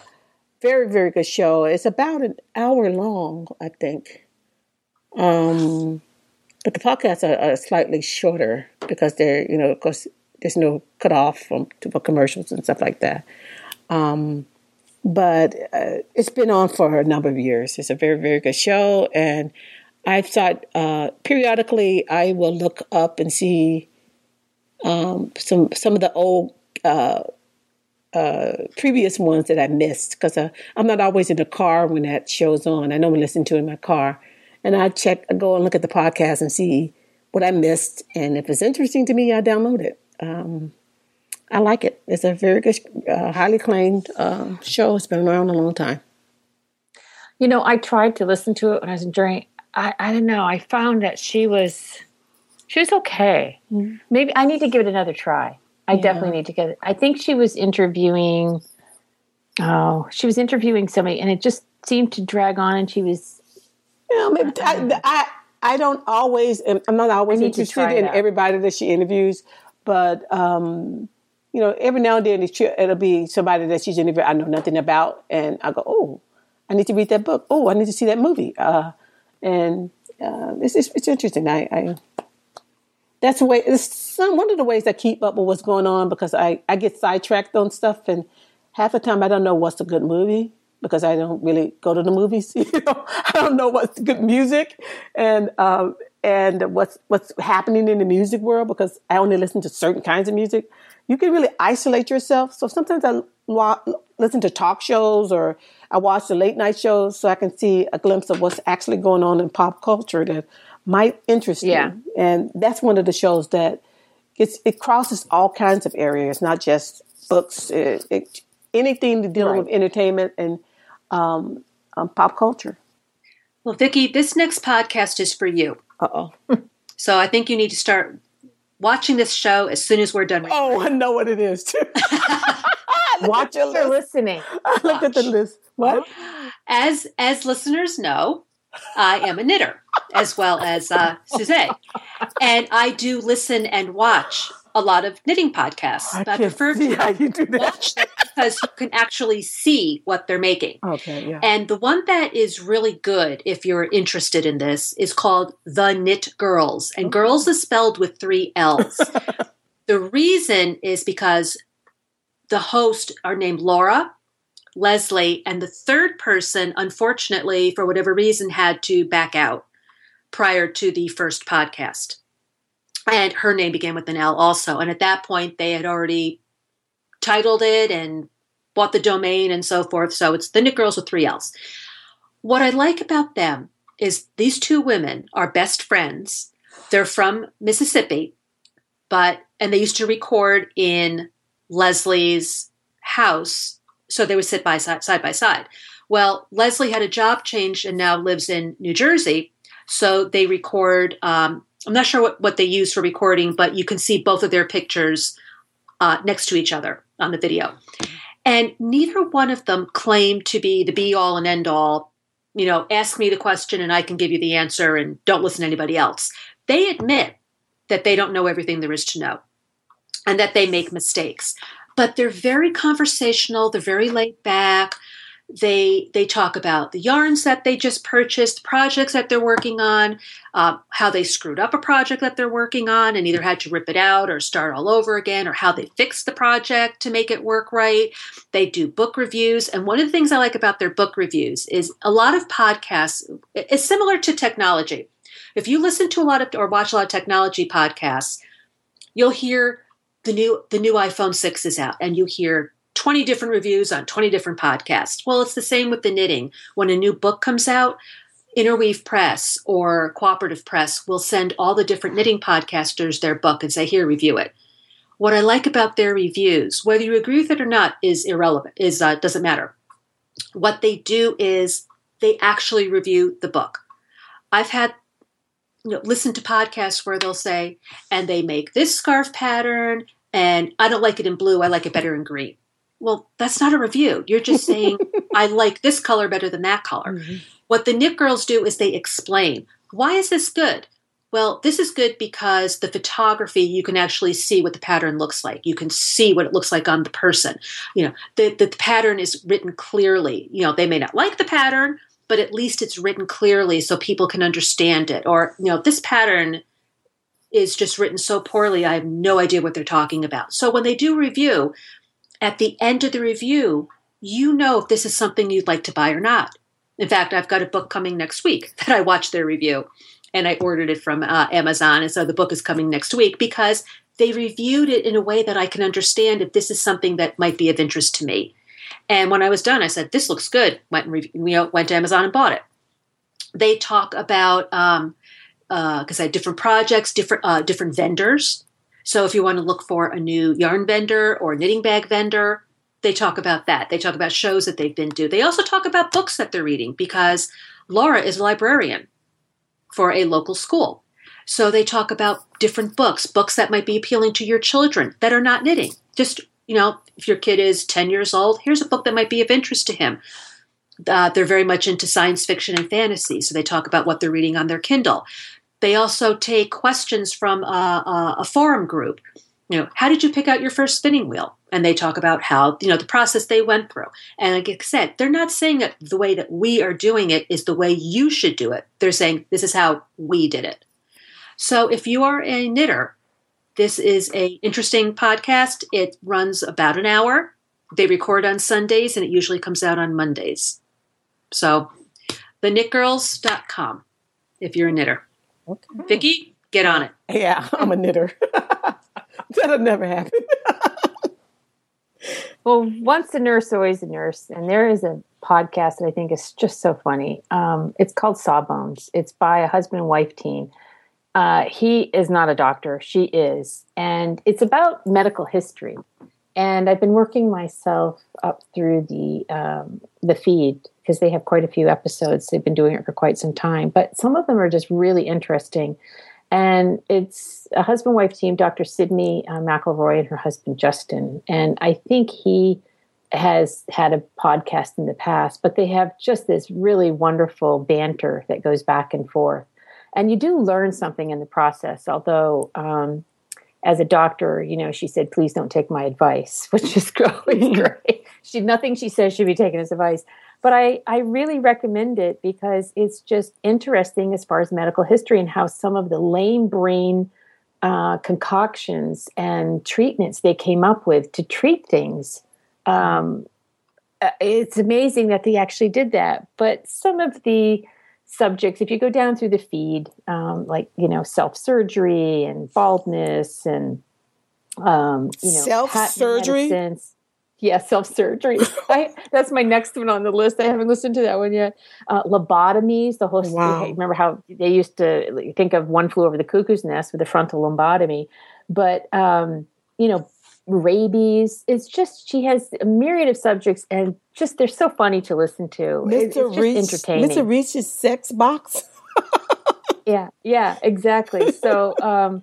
very very good show. It's about an hour long, I think. Um, but the podcasts are, are slightly shorter because they're you know of course there's no cutoff from commercials and stuff like that. Um, but uh, it's been on for a number of years. It's a very very good show, and I've thought uh, periodically I will look up and see um, some some of the old uh, uh, previous ones that I missed because uh, I'm not always in the car when that show's on. I normally listen to it in my car, and I check, I go and look at the podcast and see what I missed, and if it's interesting to me, I download it. Um, I like it. It's a very good, uh, highly acclaimed uh, show. It's been around a long time. You know, I tried to listen to it when I was during. I, I don't know. I found that she was she was okay. Mm-hmm. Maybe I need to give it another try. I yeah. definitely need to get it. I think she was interviewing. Oh, she was interviewing somebody, and it just seemed to drag on. And she was. Yeah, maybe I, I, I don't always. I'm not always interested in everybody that she interviews, but um, you know, every now and then it'll be somebody that she's interviewed I know nothing about, and I go, oh, I need to read that book. Oh, I need to see that movie. Uh, and uh, it's, it's, it's interesting. I, I that's the way it's some one of the ways I keep up with what's going on because I, I get sidetracked on stuff and half the time I don't know what's a good movie because I don't really go to the movies. You know, I don't know what's good music and um, and what's what's happening in the music world because I only listen to certain kinds of music. You can really isolate yourself. So sometimes I listen to talk shows or I watch the late night shows so I can see a glimpse of what's actually going on in pop culture that might interest yeah. you. And that's one of the shows that it's, it crosses all kinds of areas, not just books, it, it, anything to deal right. with entertainment and um, um, pop culture. Well, Vicki, this next podcast is for you. Uh oh. so I think you need to start watching this show as soon as we're done. Oh, I know what it is too. Watch it. You're listening. I look at the list. What? As as listeners know, I am a knitter as well as uh, Suzette, and I do listen and watch a lot of knitting podcasts. I, I prefer to watch them because you can actually see what they're making. Okay, yeah. And the one that is really good, if you're interested in this, is called The Knit Girls, and girls is spelled with three L's. the reason is because the hosts are named Laura, Leslie, and the third person, unfortunately, for whatever reason, had to back out prior to the first podcast. And her name began with an L also. And at that point, they had already titled it and bought the domain and so forth. So it's the Knit Girls with three L's. What I like about them is these two women are best friends. They're from Mississippi, but and they used to record in Leslie's house, so they would sit by side, side by side. Well, Leslie had a job change and now lives in New Jersey, so they record. Um, I'm not sure what, what they use for recording, but you can see both of their pictures uh, next to each other on the video. And neither one of them claim to be the be all and end all. You know, ask me the question and I can give you the answer and don't listen to anybody else. They admit that they don't know everything there is to know and that they make mistakes. But they're very conversational, they're very laid back. They they talk about the yarns that they just purchased, projects that they're working on, uh, how they screwed up a project that they're working on and either had to rip it out or start all over again, or how they fixed the project to make it work right. They do book reviews, and one of the things I like about their book reviews is a lot of podcasts. It's similar to technology. If you listen to a lot of or watch a lot of technology podcasts, you'll hear the new the new iPhone 6 is out and you hear 20 different reviews on 20 different podcasts. Well, it's the same with the knitting. When a new book comes out, Interweave Press or Cooperative Press will send all the different knitting podcasters their book and say, "Here, review it." What I like about their reviews, whether you agree with it or not, is irrelevant. Is uh, doesn't matter. What they do is they actually review the book. I've had you know, listen to podcasts where they'll say, and they make this scarf pattern, and I don't like it in blue, I like it better in green. Well, that's not a review. You're just saying, I like this color better than that color. Mm-hmm. What the knit girls do is they explain why is this good? Well, this is good because the photography, you can actually see what the pattern looks like. You can see what it looks like on the person. You know, the, the pattern is written clearly. You know, they may not like the pattern, but at least it's written clearly so people can understand it. Or, you know, this pattern is just written so poorly, I have no idea what they're talking about. So when they do review, at the end of the review, you know if this is something you'd like to buy or not. In fact, I've got a book coming next week that I watched their review and I ordered it from uh, Amazon. And so the book is coming next week because they reviewed it in a way that I can understand if this is something that might be of interest to me. And when I was done, I said, "This looks good." Went and re- you know, went to Amazon and bought it. They talk about um, because uh, I had different projects, different uh, different vendors. So if you want to look for a new yarn vendor or knitting bag vendor, they talk about that. They talk about shows that they've been to. They also talk about books that they're reading because Laura is a librarian for a local school. So they talk about different books, books that might be appealing to your children that are not knitting. Just you know, if your kid is 10 years old, here's a book that might be of interest to him. Uh, they're very much into science fiction and fantasy, so they talk about what they're reading on their Kindle. They also take questions from a, a, forum group. You know, how did you pick out your first spinning wheel? And they talk about how, you know, the process they went through. And like I said, they're not saying that the way that we are doing it is the way you should do it. They're saying this is how we did it. So if you are a knitter this is a interesting podcast. It runs about an hour. they record on Sundays and it usually comes out on Mondays. So, theknitgirls.com if you're a knitter. Okay. Vicki, get on it. Yeah, I'm a knitter. That'll never happen. Well, once a nurse, always a nurse. And there is a podcast that I think is just so funny. Um, it's called Sawbones. It's by a husband and wife team. Uh, he is not a doctor, she is. And it's about medical history. And I've been working myself up through the um, the feed because they have quite a few episodes. They've been doing it for quite some time, but some of them are just really interesting. And it's a husband wife team, Dr. Sydnee uh, McElroy and her husband Justin. And I think he has had a podcast in the past, but they have just this really wonderful banter that goes back and forth. And you do learn something in the process, although. Um, as a doctor, you know, she said, please don't take my advice, which is always great. She nothing she says should be taken as advice. But I, I really recommend it because it's just interesting as far as medical history and how some of the lame brain uh, concoctions and treatments they came up with to treat things. Um, uh, it's amazing that they actually did that. But some of the subjects, if you go down through the feed, um, like you know, self surgery and baldness and um, you know, self surgery. Yeah, self surgery. I that's my next one on the list. I haven't listened to that one yet. Uh, lobotomies. The whole. Wow. Remember how they used to think of one flew over the cuckoo's nest with a frontal lobotomy, but um, you know, rabies. It's just she has a myriad of subjects, and just they're so funny to listen to. Mr. it's just Reach, entertaining. Mr. Reach's sex box. Yeah, yeah, exactly. So um,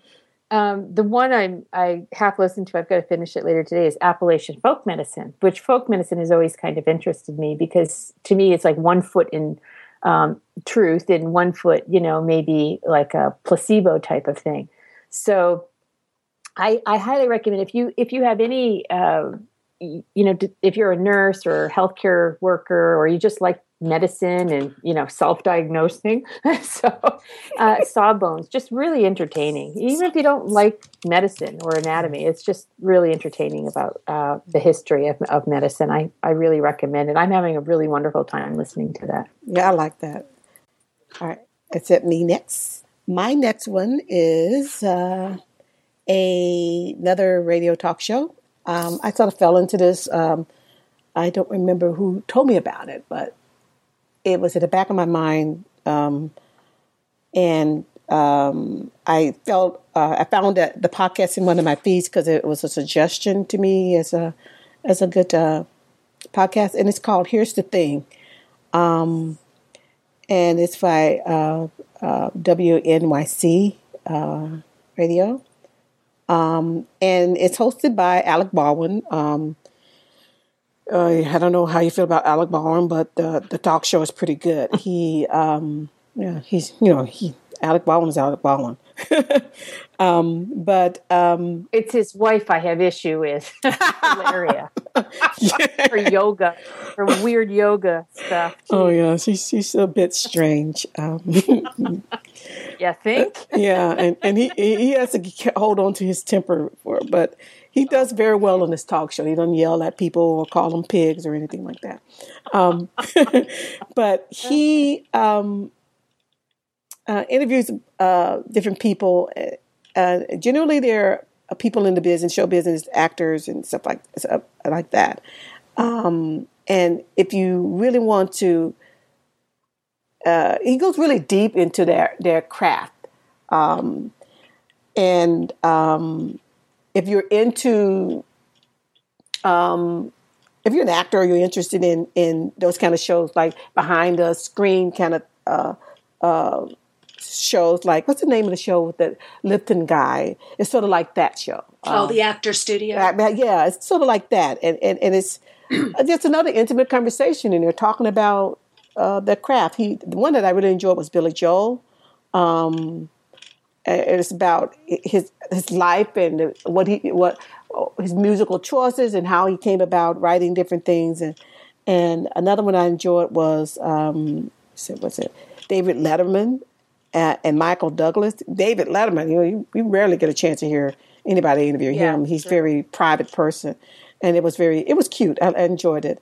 um, the one I'm I half listened to, I've got to finish it later today, is Appalachian folk medicine, which folk medicine has always kind of interested me because to me it's like one foot in um, truth and one foot, you know, maybe like a placebo type of thing. So I, I highly recommend if you if you have any uh, you know if you're a nurse or a healthcare worker or you just like medicine and you know self-diagnosing so uh, sawbones just really entertaining even if you don't like medicine or anatomy it's just really entertaining about uh, the history of, of medicine I, I really recommend it i'm having a really wonderful time listening to that Yeah, I like that. All right, except me next. My next one is uh, a, another radio talk show. Um, I sort of fell into this. Um, I don't remember who told me about it, but it was at the back of my mind, um, and um, I felt uh, I found that the podcast in one of my feeds because it was a suggestion to me as a as a good uh, podcast, and it's called "Here's the Thing." Um, and it's by uh, uh, WNYC uh, Radio. Um, and it's hosted by Alec Baldwin. Um, uh, I don't know how you feel about Alec Baldwin, but the the talk show is pretty good. He, um, yeah, he's you know he Alec Baldwin is Alec Baldwin. um, but um, it's his wife i have issue with Hilaria. for yoga for weird yoga stuff oh yeah, she's she's a bit strange. Um, you think yeah, and, and he he has to hold on to his temper for, but he does very well on this talk show. He doesn't yell at people or call them pigs or anything like that. Um, but he um, uh, interviews uh, different people. Uh, generally, they're uh, people in the business, show business, actors, and stuff like stuff like that. Um, and if you really want to, uh, he goes really deep into their their craft. Um, and um, if you're into, um, if you're an actor, or you're interested in in those kind of shows, like behind the screen kind of uh, uh, shows, like what's the name of the show with the Lipton guy? It's sort of like that show. Oh, Um, the actor studio. uh, yeah, it's sort of like that, and and, and it's just another intimate conversation, and they're talking about uh, their craft. He, the one that I really enjoyed was Billy Joel. Um, it's about his his life and what he what his musical choices and how he came about writing different things, and and another one I enjoyed was um, what's it? David Letterman uh, and Michael Douglas. David Letterman, you know, you, we rarely get a chance to hear anybody interview Yeah, him. He's sure. very private person, and it was very it was cute. I, I enjoyed it.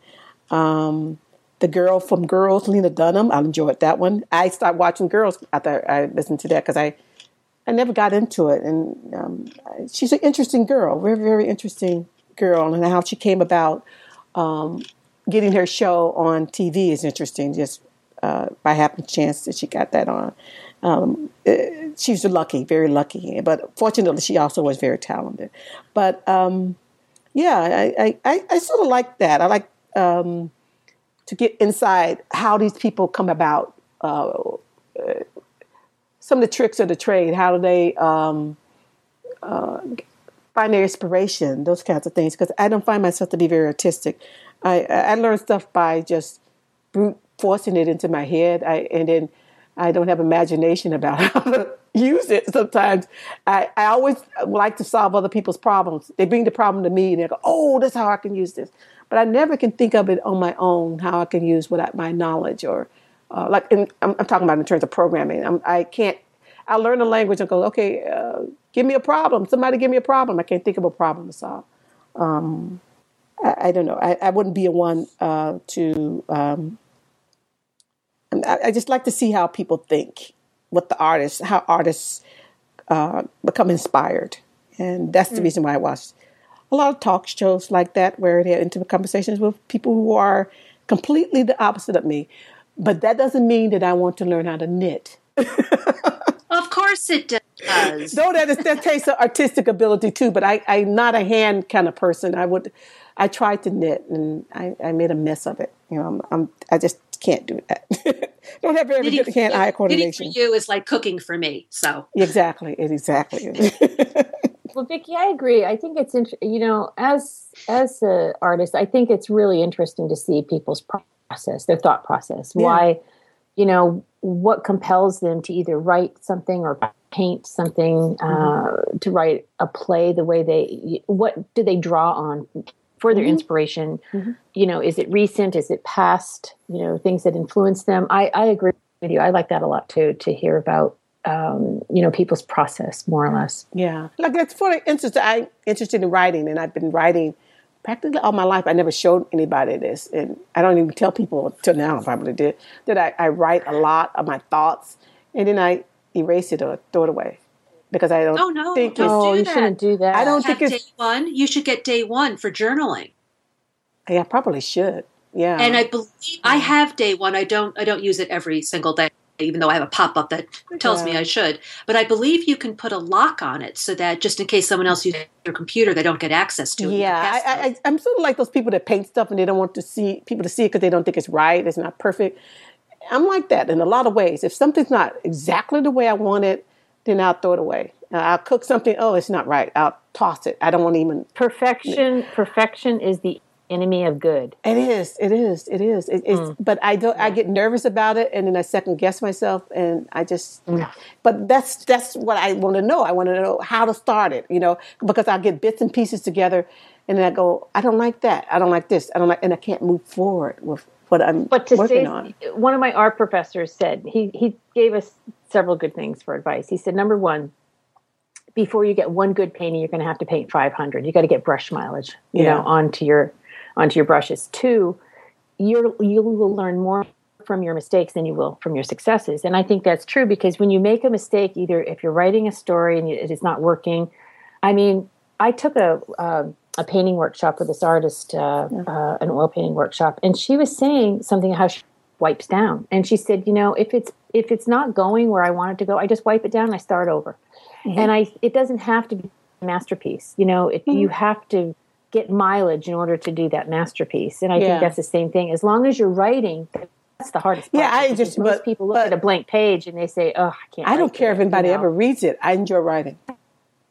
Um, the girl from Girls, Lena Dunham, I enjoyed that one. I started watching Girls after I listened to that because I I never got into it, and um, she's an interesting girl, very very interesting girl, and how she came about um, getting her show on TV is interesting. Just uh, by happen chance that she got that on. Um, was lucky, very lucky. But fortunately, she also was very talented. But um, yeah, I, I, I, sort of like that. I like um, to get inside how these people come about. Uh, some of the tricks of the trade. How do they um, uh, find their inspiration? Those kinds of things. Because I don't find myself to be very artistic. I I learn stuff by just brute forcing it into my head. I and then I don't have imagination about how to use it. Sometimes I, I always like to solve other people's problems. They bring the problem to me and they go, "Oh, that's how I can use this." But I never can think of it on my own how I can use what my knowledge or uh, like in, I'm, I'm, talking about in terms of programming. I'm, I can I learn a language and go, okay, uh, give me a problem. Somebody give me a problem. I can't think of a problem to solve. Um, I, I, don't know. I, I, wouldn't be a one uh, to. Um, I, I, just like to see how people think, what the artists, how artists uh, become inspired, and that's the mm. reason why I watch a lot of talk shows like that, where they have intimate conversations with people who are completely the opposite of me. But that doesn't mean that I want to learn how to knit. of course it does. no, that is that takes artistic ability too. But I, I'm not a hand kind of person. I would, I tried to knit and I, I made a mess of it. You know, I'm, I'm I just can't do that. Don't have very good hand-eye coordination. Knitting for you is like cooking for me. So exactly, exactly. well, Vicki, I agree. I think it's you know, as as an artist, I think it's really interesting to see people's process, their thought process. Yeah. Why, you know, what compels them to either write something or paint something, uh, mm-hmm. to write a play the way they. What do they draw on for their mm-hmm. inspiration? Mm-hmm. You know, is it recent? Is it past? You know, things that influence them. I, I agree with you. I like that a lot too. To hear about um, you know people's process more or less yeah like that's for instance i'm interested in writing and i've been writing practically all my life, I never showed anybody this, and I don't even tell people till now. if I probably did that. I, I write a lot of my thoughts, and then I erase it or throw it away because I don't. Oh no! Think don't do you that. shouldn't do that. I don't Have think it's day one. You should get day one for journaling. Yeah, I probably should. Yeah, and I believe I have day one. I don't. I don't use it every single day even though I have a pop up that tells yeah. me I should. But I believe you can put a lock on it so that just in case someone else uses your computer, they don't get access to it. Yeah, I, am sort of like those people that paint stuff and they don't want to see people to see it because they don't think it's right, it's not perfect. I'm like that in a lot of ways. If something's not exactly the way I want it, then I'll throw it away. I'll cook something. Oh, it's not right. I'll toss it. I don't want to even perfection. Perfection is the enemy of good. It is. It is. It is. It, it's. Mm. But I don't. I get nervous about it, and then I second guess myself, and I just. Mm. But that's that's what I want to know. I want to know how to start it. You know, because I get bits and pieces together, and then I go, I don't like that. I don't like this. I don't like, and I can't move forward with what I'm but to working say, on. One of my art professors said he he gave us several good things for advice. He said number one before you get one good painting, you're going to have to paint 500. You got to get brush mileage, you yeah. know, onto your onto your brushes. Two, you you will learn more from your mistakes than you will from your successes. And I think that's true because when you make a mistake, either if you're writing a story and it is not working, I mean, I took a uh, a painting workshop with this artist, uh, uh, an oil painting workshop, and she was saying something how she wipes down, and she said, you know, if it's if it's not going where I want it to go, I just wipe it down and I start over. Mm-hmm. And I it doesn't have to be a masterpiece. You know, it, mm-hmm. you have to get mileage in order to do that masterpiece. And I yeah. think that's the same thing. As long as you're writing, that's the hardest part. Yeah, I just most but, people look at a blank page and they say, "Oh, I can't." I don't care it, if anybody you know? ever reads it. I enjoy writing,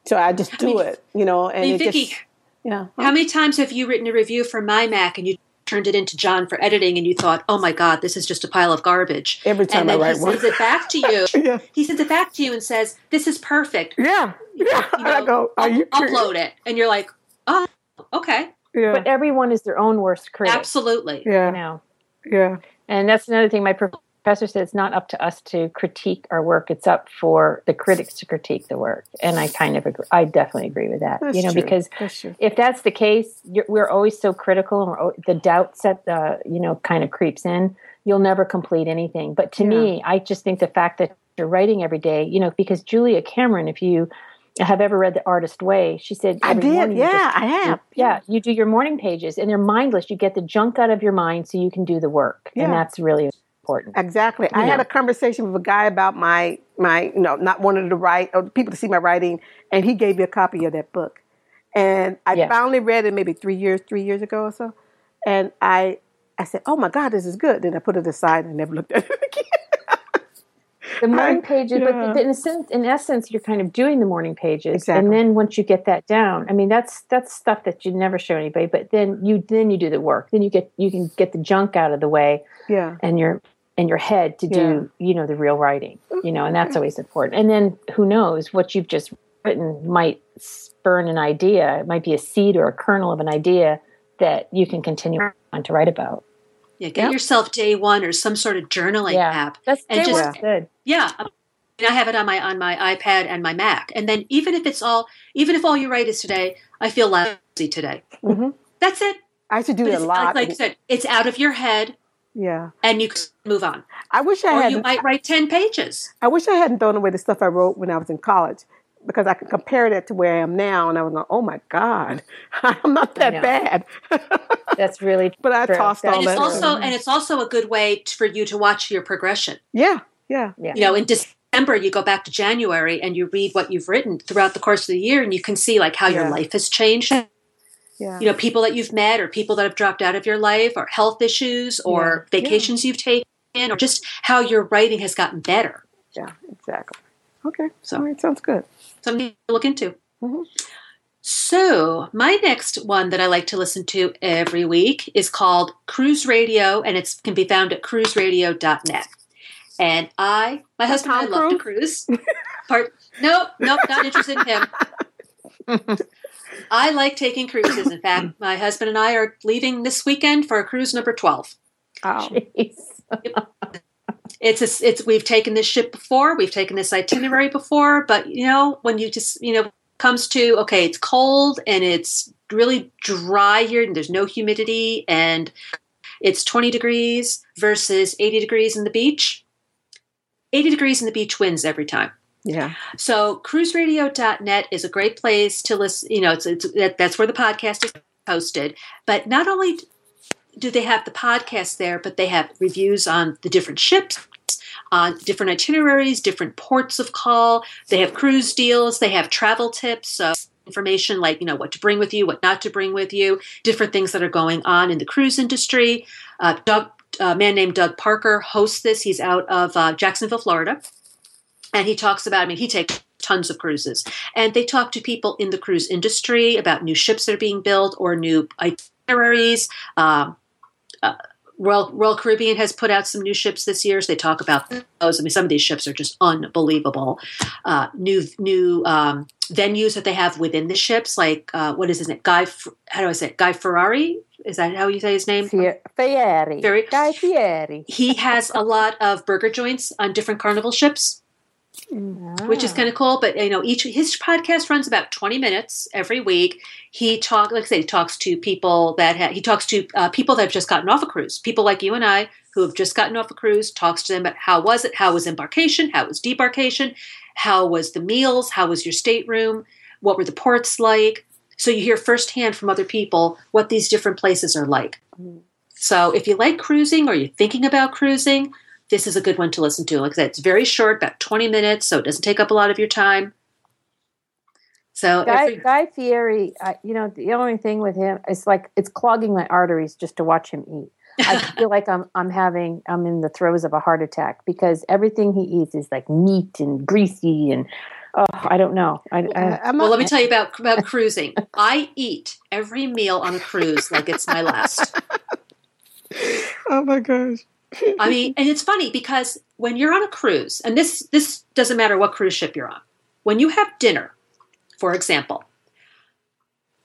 so I just do I mean, it. You know, and I mean, it Vicki, just yeah. How many times have you written a review for my Mac and you turned it into John for editing and you thought, "Oh my God, this is just a pile of garbage." Every time and then I write he one, sends it back to you. yeah. He sends it back to you and says, "This is perfect." Yeah, yeah. You know, I go, Are you upload it, and you're like, "Oh, okay." Yeah. But everyone is their own worst critic. Absolutely. Yeah. You know. Yeah. And that's another thing my professor said it's not up to us to critique our work; it's up for the critics to critique the work. And I kind of agree. I definitely agree with that. That's you know, true. because That's if that's the case, you're, we're always so critical, and the doubt set, uh, you know, kind of creeps in. You'll never complete anything. But to me, I just think the fact that you're writing every day, you know, because Julia Cameron, if you have ever read The Artist Way, she said I did. Yeah, just- I have. yeah, you do your morning pages, and they're mindless. You get the junk out of your mind, so you can do the work, Yeah. and that's really important. Exactly. I had a conversation with a guy about my my you know not wanting to write or people to see my writing, and he gave me a copy of that book, and I finally read it maybe three years three years ago or so, and I I said, oh my God, this is good. Then I put it aside and never looked at it again. The morning pages, yeah. but in, a sense, in essence, you're kind of doing the morning pages, Exactly. and then once you get that down, I mean, that's that's stuff that you never show anybody. But then you then you do the work. Then you get you can get the junk out of the way, yeah. and your and your head to do you know the real writing. You know, and that's always important. And then who knows what you've just written might spurn an idea. It might be a seed or a kernel of an idea that you can continue on to write about. Yeah, get Yep. yourself day one or some sort of journaling Yeah. app. That's And day just- one's good. Yeah, I I have it on my on my iPad and my Mac. And then even if it's all, even if all you write is today, I feel lazy today. Mhm. That's it. I used to do But it a lot. like, like I said, it's out of your head, yeah. and you can move on. I wish I Or had. you might write ten pages. I wish I hadn't thrown away the stuff I wrote when I was in college because I could compare that to where I am now, and I was like, "Oh my God, I'm not that bad." That's really But I true. tossed That's all And it's that. also and it's also a good way t- for you to watch your progression. yeah, yeah, yeah. You know, in December you go back to January and you read what you've written throughout the course of the year, and you can see like how Yeah. your life has changed. Yeah. you know people that you've met or people that have dropped out of your life or health issues or Yeah. vacations you've taken or just how your writing has gotten better yeah, exactly. Okay, So- all right, sounds good. something to look into Mhm. so my next one that i like to listen to every week is called cruise radio and it can be found at cruiseradio.net and i my husband and i love to cruise part nope nope not interested in him I like taking cruises. In fact, my husband and I are leaving this weekend for a cruise number 12. Oh, Jeez. it's a, it's we've taken this ship before we've taken this itinerary before but you know when you just you know comes to okay it's cold and it's really dry here and there's no humidity and it's 20 degrees versus 80 degrees in the beach 80 degrees in the beach wins every time yeah, so cruiseradio.net is a great place to listen. You know, it's, it's that, that's where the podcast is posted. But not only do they have the podcast there, but they have reviews on the different ships, on different itineraries, different ports of call. They have cruise deals. They have travel tips. So information like you know what to bring with you, what not to bring with you, different things that are going on in the cruise industry. Uh, Doug, a man named Doug Parker hosts this. He's out of uh, Jacksonville, Florida and he talks about i mean he takes tons of cruises and they talk to people in the cruise industry about new ships that are being built or new itineraries um, uh, Royal, Royal Caribbean has put out some new ships this year. So they talk about those. I mean, some of these ships are just unbelievable. Uh, new new um, venues that they have within the ships, like uh, what is his name? Guy. How do I say it? Guy Ferrari. Is that how you say his name? Fie- Fieri. Very- Guy Fieri. He has a lot of burger joints on different Carnival ships. Which is kind of cool. But you know, each his podcast runs about twenty minutes every week. He talk, like I said, he talks to people that ha- he talks to uh, people that have just gotten off a cruise, people like you and I who have just gotten off a cruise. Talks to them about how was it, how was embarkation, how was debarkation, how was the meals, how was your stateroom, what were the ports like. So you hear firsthand from other people what these different places are like. So if you like cruising or you're thinking about cruising, this is a good one to listen to. Like I said, it's very short, about 20 minutes, so it doesn't take up a lot of your time. So Guy, every- Guy Fieri, I, you know, the only thing with him is like it's clogging my arteries just to watch him eat. I feel like I'm I'm having I'm in the throes of a heart attack because everything he eats is like meat and greasy and oh I don't know. I, I, I'm well, let me tell you about, about cruising. I eat every meal on a cruise like it's my last. oh my gosh. I mean, and it's funny because when you're on a cruise, and this this doesn't matter what cruise ship you're on, when you have dinner, for example,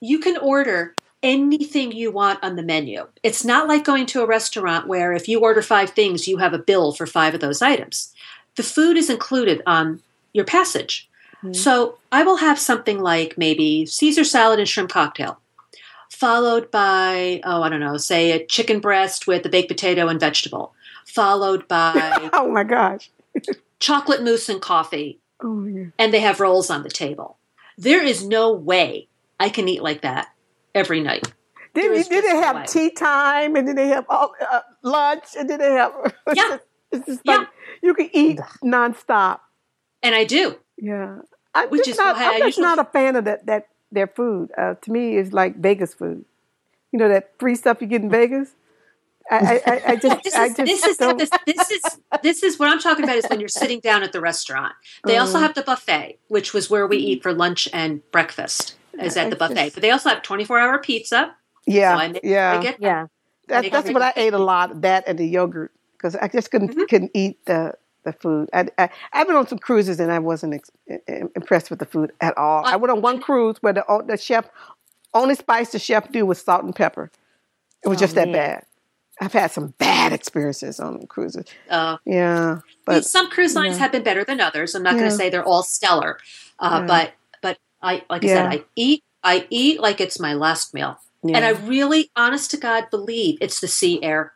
you can order anything you want on the menu. It's not like going to a restaurant where if you order five things, you have a bill for five of those items. The food is included on your passage. Mm-hmm. So I will have something like maybe Caesar salad and shrimp cocktail, followed by, oh, I don't know, say a chicken breast with a baked potato and vegetable, followed by. oh my gosh. chocolate mousse and coffee. Oh, yeah. And they have rolls on the table. There is no way I can eat like that every night. Did, did they have way. tea time and then they have all, uh, lunch and then they have. Yeah. it's just like yeah. you can eat nonstop. And I do. Yeah. I, Which is not, I'm just not a fan of that, that their food. Uh, to me, it's like Vegas food. You know that free stuff you get in Vegas. I, I, I just, this, is, this, is, this, this, is this is what I'm talking about. Is when you're sitting down at the restaurant. They also mm. have the buffet, which was where we eat for lunch and breakfast. Is at the buffet, but they also have 24 hour pizza. Yeah, so make, yeah, get, yeah. That, that's what I ate a lot. That and the yogurt because I just couldn't mm-hmm. couldn't eat the the food. I, I have been on some cruises and I wasn't ex- impressed with the food at all. I went on one cruise where the the chef only spice the chef do was salt and pepper. It was oh, just that man. bad. I've had some bad experiences on cruises. Uh, yeah, but some cruise lines yeah. have been better than others. I'm not yeah. going to say they're all stellar, uh, yeah. but but I like I said, I eat I eat like it's my last meal, and I really, honest to God, believe it's the sea air.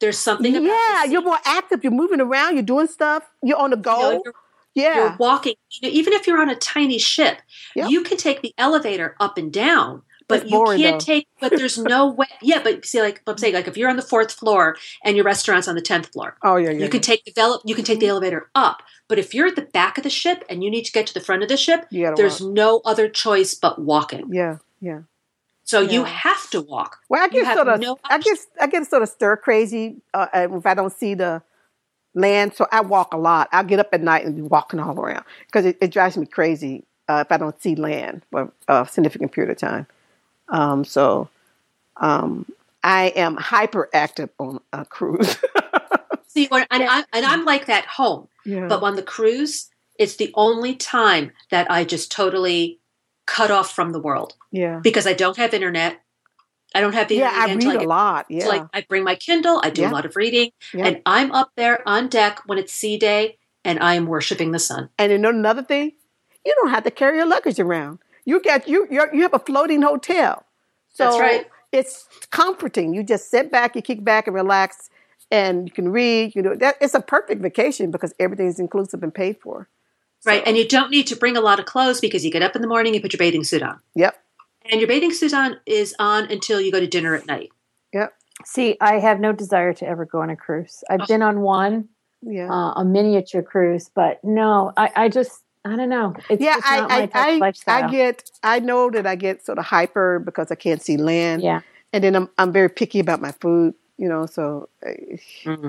There's something. yeah, you're more active. You're moving around. You're doing stuff. You're on the go. You know, yeah, you're walking. even if you're on a tiny ship, yep. you can take the elevator up and down but you can't though. take but there's no way yeah but see like i'm saying like if you're on the fourth floor and your restaurant's on the 10th floor oh yeah, yeah you can take develop you can take the elevator up but if you're at the back of the ship and you need to get to the front of the ship there's walk. no other choice but walking. Yeah yeah. So yeah. you have to walk. Well i get sort of no i get i get sort of stir crazy uh, if i don't see the land so i walk a lot. I'll get up at night and be walking all around because it, it drives me crazy uh, if i don't see land for a significant period of time um, so um, I am hyperactive on a cruise. See, and, I, and I'm like that home, yeah. but on the cruise, it's the only time that I just totally cut off from the world. Yeah, because I don't have internet. I don't have the yeah. I read like, a lot. Yeah, like I bring my Kindle. I do yeah. a lot of reading, yeah. and I'm up there on deck when it's sea day, and I am worshiping the sun. And you know another thing, you don't have to carry your luggage around. You get you you have a floating hotel. So That's right. It's comforting. You just sit back, you kick back and relax, and you can read. You know that it's a perfect vacation because everything is inclusive and paid for. So. Right, and you don't need to bring a lot of clothes because you get up in the morning, you put your bathing suit on. Yep. And your bathing suit on is on until you go to dinner at night. Yep. See, I have no desire to ever go on a cruise. I've oh. been on one, yeah, uh, a miniature cruise, but no, I, I just I don't know. It's yeah, I I, I, I, get I know that I get sort of hyper because I can't see land. Yeah, and then I'm I'm very picky about my food. You know, so mm-hmm.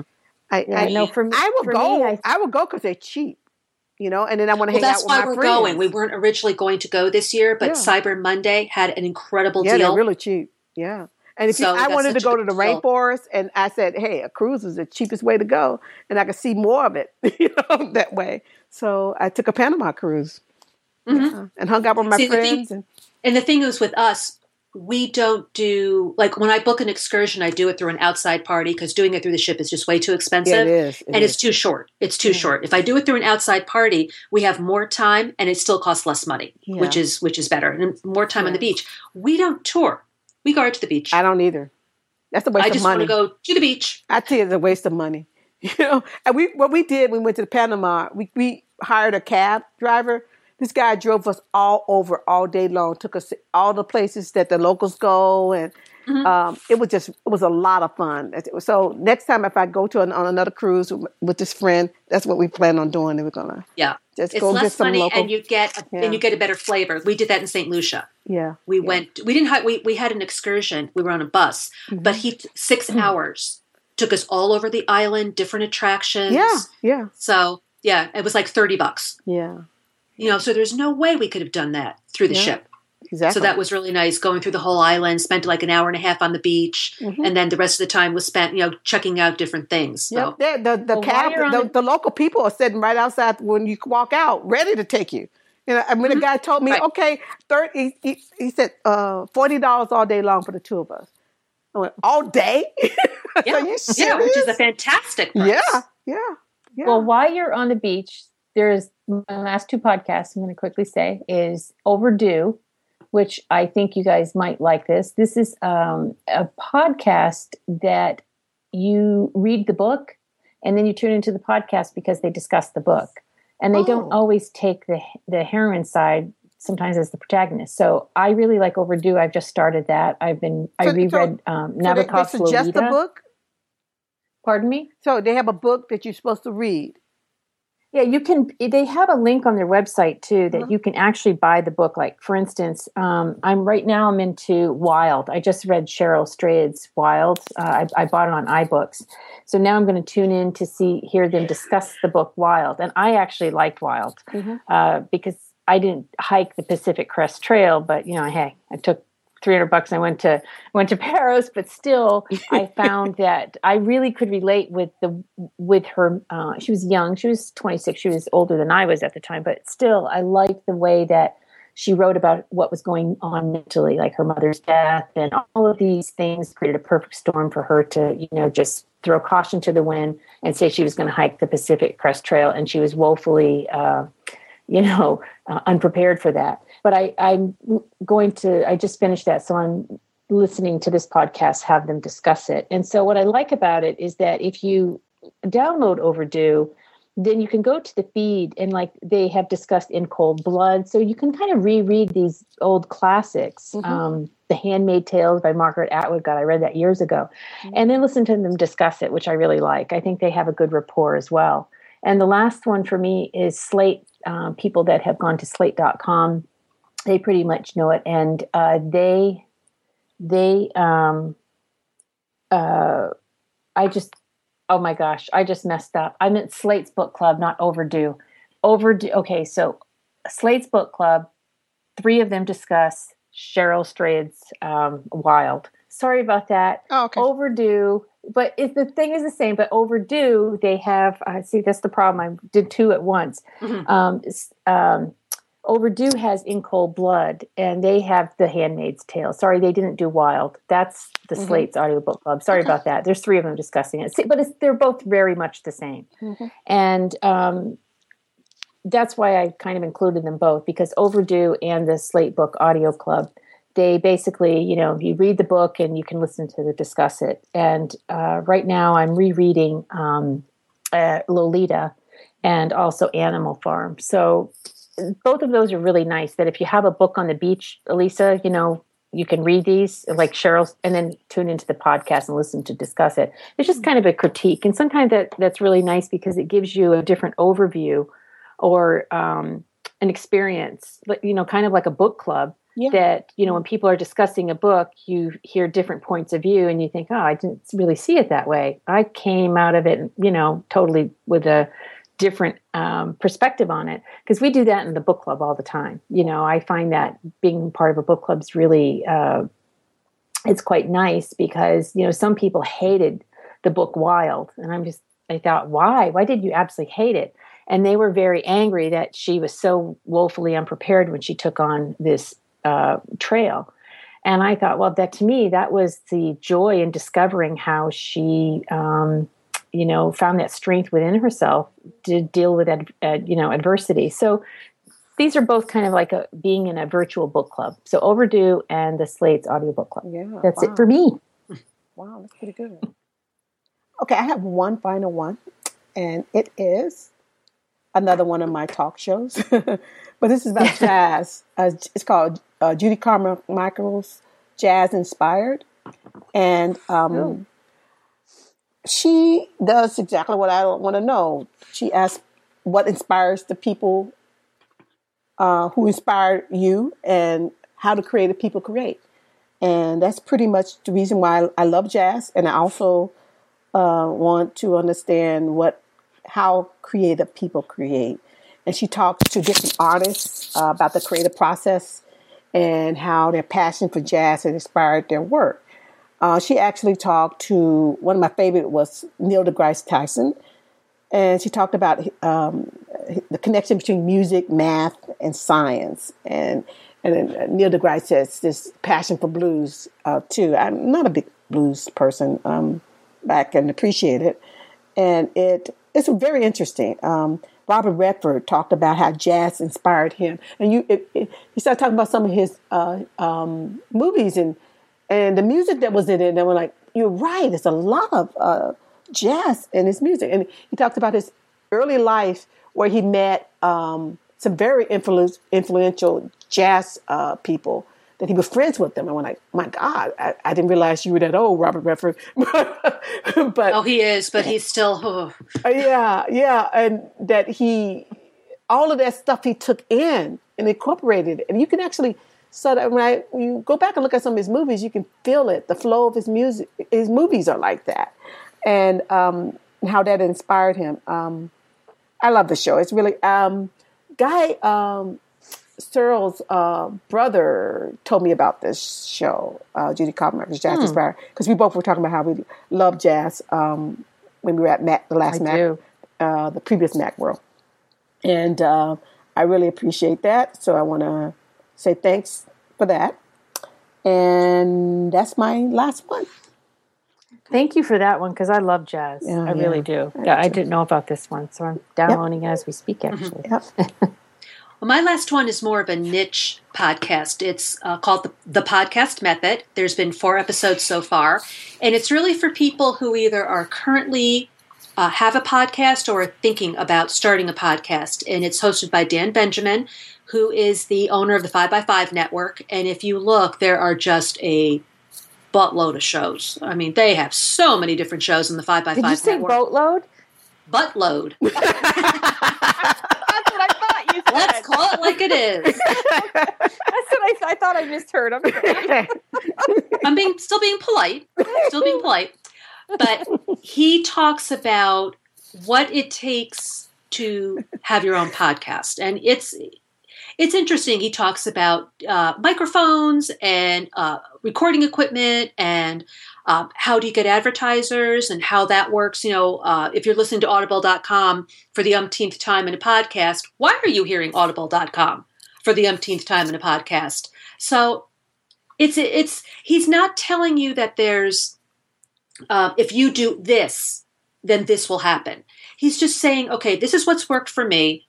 I yeah, I know for me, I will go. Me, I, I will go because they're cheap. You know, and then I want to well, hang out with my friends. That's why we're going. We weren't originally going to go this year, but yeah. Cyber Monday had an incredible yeah, deal. Yeah, really cheap. Yeah. And if so you, I wanted to go to the rainforest, and I said, "Hey, a cruise is the cheapest way to go, and I could see more of it, you know, that way." So I took a Panama cruise mm-hmm. and hung out with my see, friends. The thing, and, and the thing is, with us, we don't do like when I book an excursion, I do it through an outside party because doing it through the ship is just way too expensive. Yeah, it is, it and is. it's too short. It's too yeah. short. If I do it through an outside party, we have more time and it still costs less money, yeah. which is which is better and more time on the beach. We don't tour. We go to the beach. I don't either. That's a waste I just want to go to the beach. I tell you, it's a waste of money. You know, and we what we did we went to Panama, we we hired a cab driver. This guy drove us all over all day long. Took us all the places that the locals go, and mm-hmm. um, it was just it was a lot of fun. So next time, if I go to an, on another cruise with, with this friend, that's what we plan on doing. And we're gonna yeah just it's go less money local, and you get a, yeah. and you get a better flavor. We did that in St. Lucia. Yeah, we yeah. went. We didn't. Have, we we had an excursion. We were on a bus, mm-hmm. but he 6 mm-hmm. hours took us all over the island, different attractions. Yeah, yeah. So yeah, it was like thirty bucks. Yeah, you know, so there's no way we could have done that through the yeah. ship. Exactly. So that was really nice going through the whole island, spent like an hour and a half on the beach, mm-hmm. and then the rest of the time was spent, you know, checking out different things. So. Yep. The, the, the, well, cab, the, the, local people are sitting right outside when you walk out, ready to take you. You know, I mean, the guy told me, Right. okay, 30, he, he, he said, uh, $40 all day long for the two of us. I went, all day? Yeah, Are you yeah, which is a fantastic price. yeah, yeah, yeah. Well, while you're on the beach, there's my last two podcasts I'm going to quickly say is Overdue, which I think you guys might like this. This is um, a podcast that you read the book and then you tune into the podcast because they discuss the book. And they Oh. don't always take the the heroine side sometimes as the protagonist. So I really like Overdue. I've just started that. I've been I So- so- reread um, So they, they Nabokov's suggest Lolita. a book? Pardon me? So they have a book that you're supposed to read. Yeah, you can. They have a link on their website too that Uh-huh. you can actually buy the book. Like, for instance, um, I'm right now. I'm into Wild. I just read Cheryl Strayed's Wild. Uh, I, I bought it on iBooks, so now I'm going to tune in to see hear them discuss the book Wild. And I actually liked Wild Mhm. uh, because I didn't hike the Pacific Crest Trail, but you know, hey, I took 300 bucks. I went to went to Paris, but still, I found that I really could relate with the with her. Uh, she was young. She was 26. She was older than I was at the time, but still, I liked the way that she wrote about what was going on mentally, like her mother's death, and all of these things created a perfect storm for her to, you know, just throw caution to the wind and say she was going to hike the Pacific Crest Trail, and she was woefully. Uh, you know, uh, unprepared for that. But I, I'm going to, I just finished that. So I'm listening to this podcast, have them discuss it. And so what I like about it is that if you download Overdue, then you can go to the feed and like they have discussed in cold blood. So you can kind of reread these old classics. Mhm. Um, the Handmaid Tales by Margaret Atwood. God, I read that years ago. And then listen to them discuss it, which I really like. I think they have a good rapport as well. And the last one for me is Slate. Um, people that have gone to slate.com, they pretty much know it. And uh, they, they, um, uh, I just, oh my gosh, I just messed up. I meant Slate's book club, not overdue. Overdue. Okay, so Slate's book club, three of them discuss Cheryl Strayed's um, Wild. Sorry about that. Oh, okay. overdue but if the thing is the same but overdue they have i see that's the problem. I did two at once. Mhm. um, um, overdue has in cold blood and they have the handmaid's tale. Sorry they didn't do wild. That's the Mhm. slate's audiobook club. Sorry about that. There's three of them discussing it. See, but it's, they're both very much the same. Mhm. and um, that's why i kind of included them both because overdue and the slate book audio club they basically, you know, you read the book and you can listen to the discuss it. And uh, right now, I'm rereading um, uh, Lolita and also Animal Farm. So both of those are really nice. That if you have a book on the beach, Elisa, you know, you can read these like Cheryl's, and then tune into the podcast and listen to discuss it. It's just kind of a critique, and sometimes that that's really nice because it gives you a different overview or um, an experience, you know, kind of like a book club Yeah. that you know when people are discussing a book you hear different points of view and you think oh i didn't really see it that way. I came out of it you know totally with a different um, perspective on it because we do that in the book club all the time. You know i find that being part of a book club is really uh, it's quite nice because you know some people hated the book wild and i'm just i thought why? Why did you absolutely hate it? And they were very angry that she was so woefully unprepared when she took on this uh, trail. And I thought, well, that to me, that was the joy in discovering how she, um, you know, found that strength within herself to deal with, ad, ad, you know, adversity. So these are both kind of like a, being in a virtual book club. So Overdue and the Slate's audiobook club. Yeah. That's wow. it for me. Wow, that's pretty good. Okay, I have one final one, and it is another one of my talk shows. but this is about jazz. Uh, it's called uh, Judy Carmichael's Jazz Inspired. And um, Oh. she does exactly what I want to know. She asks what inspires the people uh, who inspire you and how do creative people create. And that's pretty much the reason why I love jazz. And I also uh, want to understand what how creative people create. And she talks to different artists uh, about the creative process and how their passion for jazz has inspired their work. Uh, she actually talked to one of my favorite was Neil deGrasse Tyson, and she talked about um, the connection between music, math, and science. And and uh, Neil deGrasse says this passion for blues uh, too. I'm not a big blues person, um, but I can appreciate it, and it it's very interesting. Um, Robert Redford talked about how jazz inspired him, and you it, it, he started talking about some of his uh, um, movies and and the music that was in it. And we're like, you're right. There's a lot of uh, jazz in his music, and he talked about his early life where he met um, some very influ- influential jazz uh, people that he was friends with them. And I'm like, my God, I, I, didn't realize you were that old, Robert Redford. but oh, he is, but he's still. Oh. yeah, yeah, and that he, all of that stuff he took in and incorporated, it. and you can actually. So that when, I, when you go back and look at some of his movies, you can feel it. The flow of his music, his movies are like that, and um, how that inspired him. Um, I love the show. It's really um, Guy um, Searle's uh, brother told me about this show, uh, Judy Kaufman's Jazz hmm. Inspired, because we both were talking about how we love jazz um, when we were at Mac, the last I Mac, uh, the previous Mac World. and uh, I really appreciate that. So I want to say thanks for that, and that's my last one. Thank you for that one because I love jazz. Oh, I really do. Yeah, I didn't know about this one, so I'm downloading yep. as we speak. Mm-hmm. Actually, yep. Well, my last one is more of a niche podcast. It's uh, called the, the Podcast Method. There's been four episodes so far, and it's really for people who either are currently uh, have a podcast or are thinking about starting a podcast. And it's hosted by Dan Benjamin, who is the owner of the 5by5 network. And if you look, there are just a buttload of shows. I mean, they have so many different shows in the 5by5 Did you say network. boatload? Buttload. Let's call it like it is. That's what I, I thought I misheard. I'm, I'm being still being polite, still being polite. But he talks about what it takes to have your own podcast, and it's it's interesting. He talks about uh, microphones and uh, recording equipment and um, how do you get advertisers and how that works. You know, uh, if you're listening to audible.com for the umpteenth time in a podcast, why are you hearing audible.com for the umpteenth time in a podcast? So it's, it's, he's not telling you that there's, uh, if you do this, then this will happen. He's just saying, okay, this is what's worked for me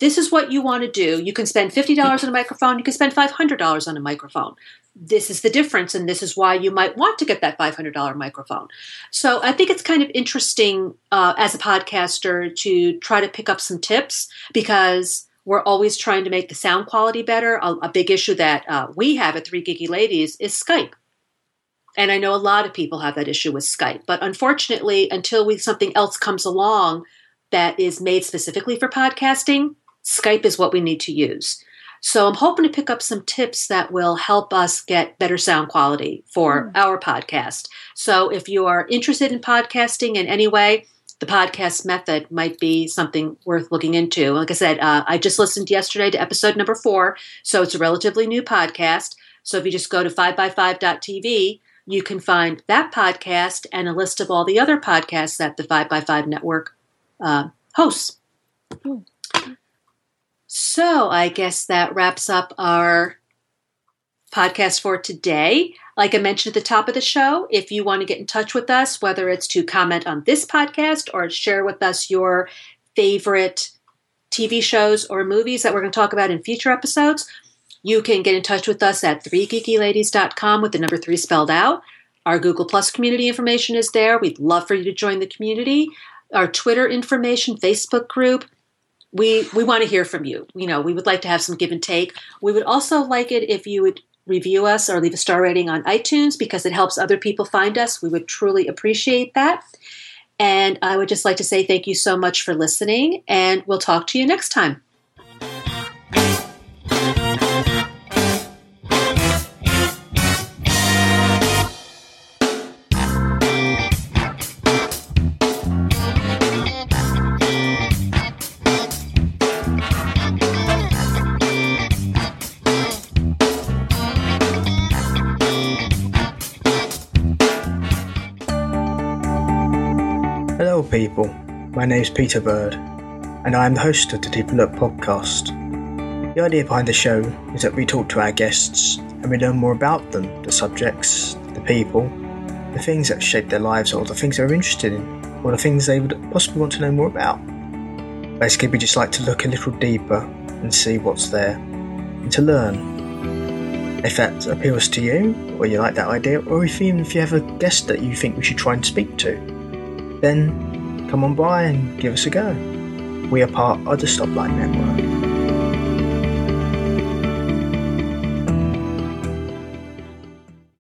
this is what you want to do. You can spend $50 on a microphone, you can spend $500 on a microphone. This is the difference, and this is why you might want to get that $500 microphone. So I think it's kind of interesting uh, as a podcaster to try to pick up some tips because we're always trying to make the sound quality better. A, a big issue that uh, we have at Three Geeky Ladies is Skype. And I know a lot of people have that issue with Skype, but unfortunately, until we something else comes along that is made specifically for podcasting, Skype is what we need to use. So I'm hoping to pick up some tips that will help us get better sound quality for mm. our podcast. So if you are interested in podcasting in any way, the podcast method might be something worth looking into. Like I said, uh, I just listened yesterday to episode number four, so it's a relatively new podcast. So if you just go to 5by5.tv, you can find that podcast and a list of all the other podcasts that the 5by5 network uh, hosts. Mm. So I guess that wraps up our podcast for today. Like I mentioned at the top of the show, if you want to get in touch with us, whether it's to comment on this podcast or share with us your favorite TV shows or movies that we're going to talk about in future episodes, you can get in touch with us at 3geekyladies.com with the number 3 spelled out. Our Google Plus community information is there. We'd love for you to join the community. Our Twitter information, Facebook group, we we want to hear from you. You know, we would like to have some give and take. We would also like it if you would review us or leave a star rating on iTunes because it helps other people find us. We would truly appreciate that. And I would just like to say thank you so much for listening, and we'll talk to you next time. People. My name's Peter Bird. and I am the host of the Deeper Look podcast. The idea behind the show is that we talk to our guests and we learn more about them, the subjects, the people, the things that shape their lives, or the things they're interested in, or the things they would possibly want to know more about. Basically, we just like to look a little deeper and see what's there, and to learn. If that appeals to you, or you like that idea, or if even if you have a guest that you think we should try and speak to, then come on by and give us a go. We are part of the Stoplight Network.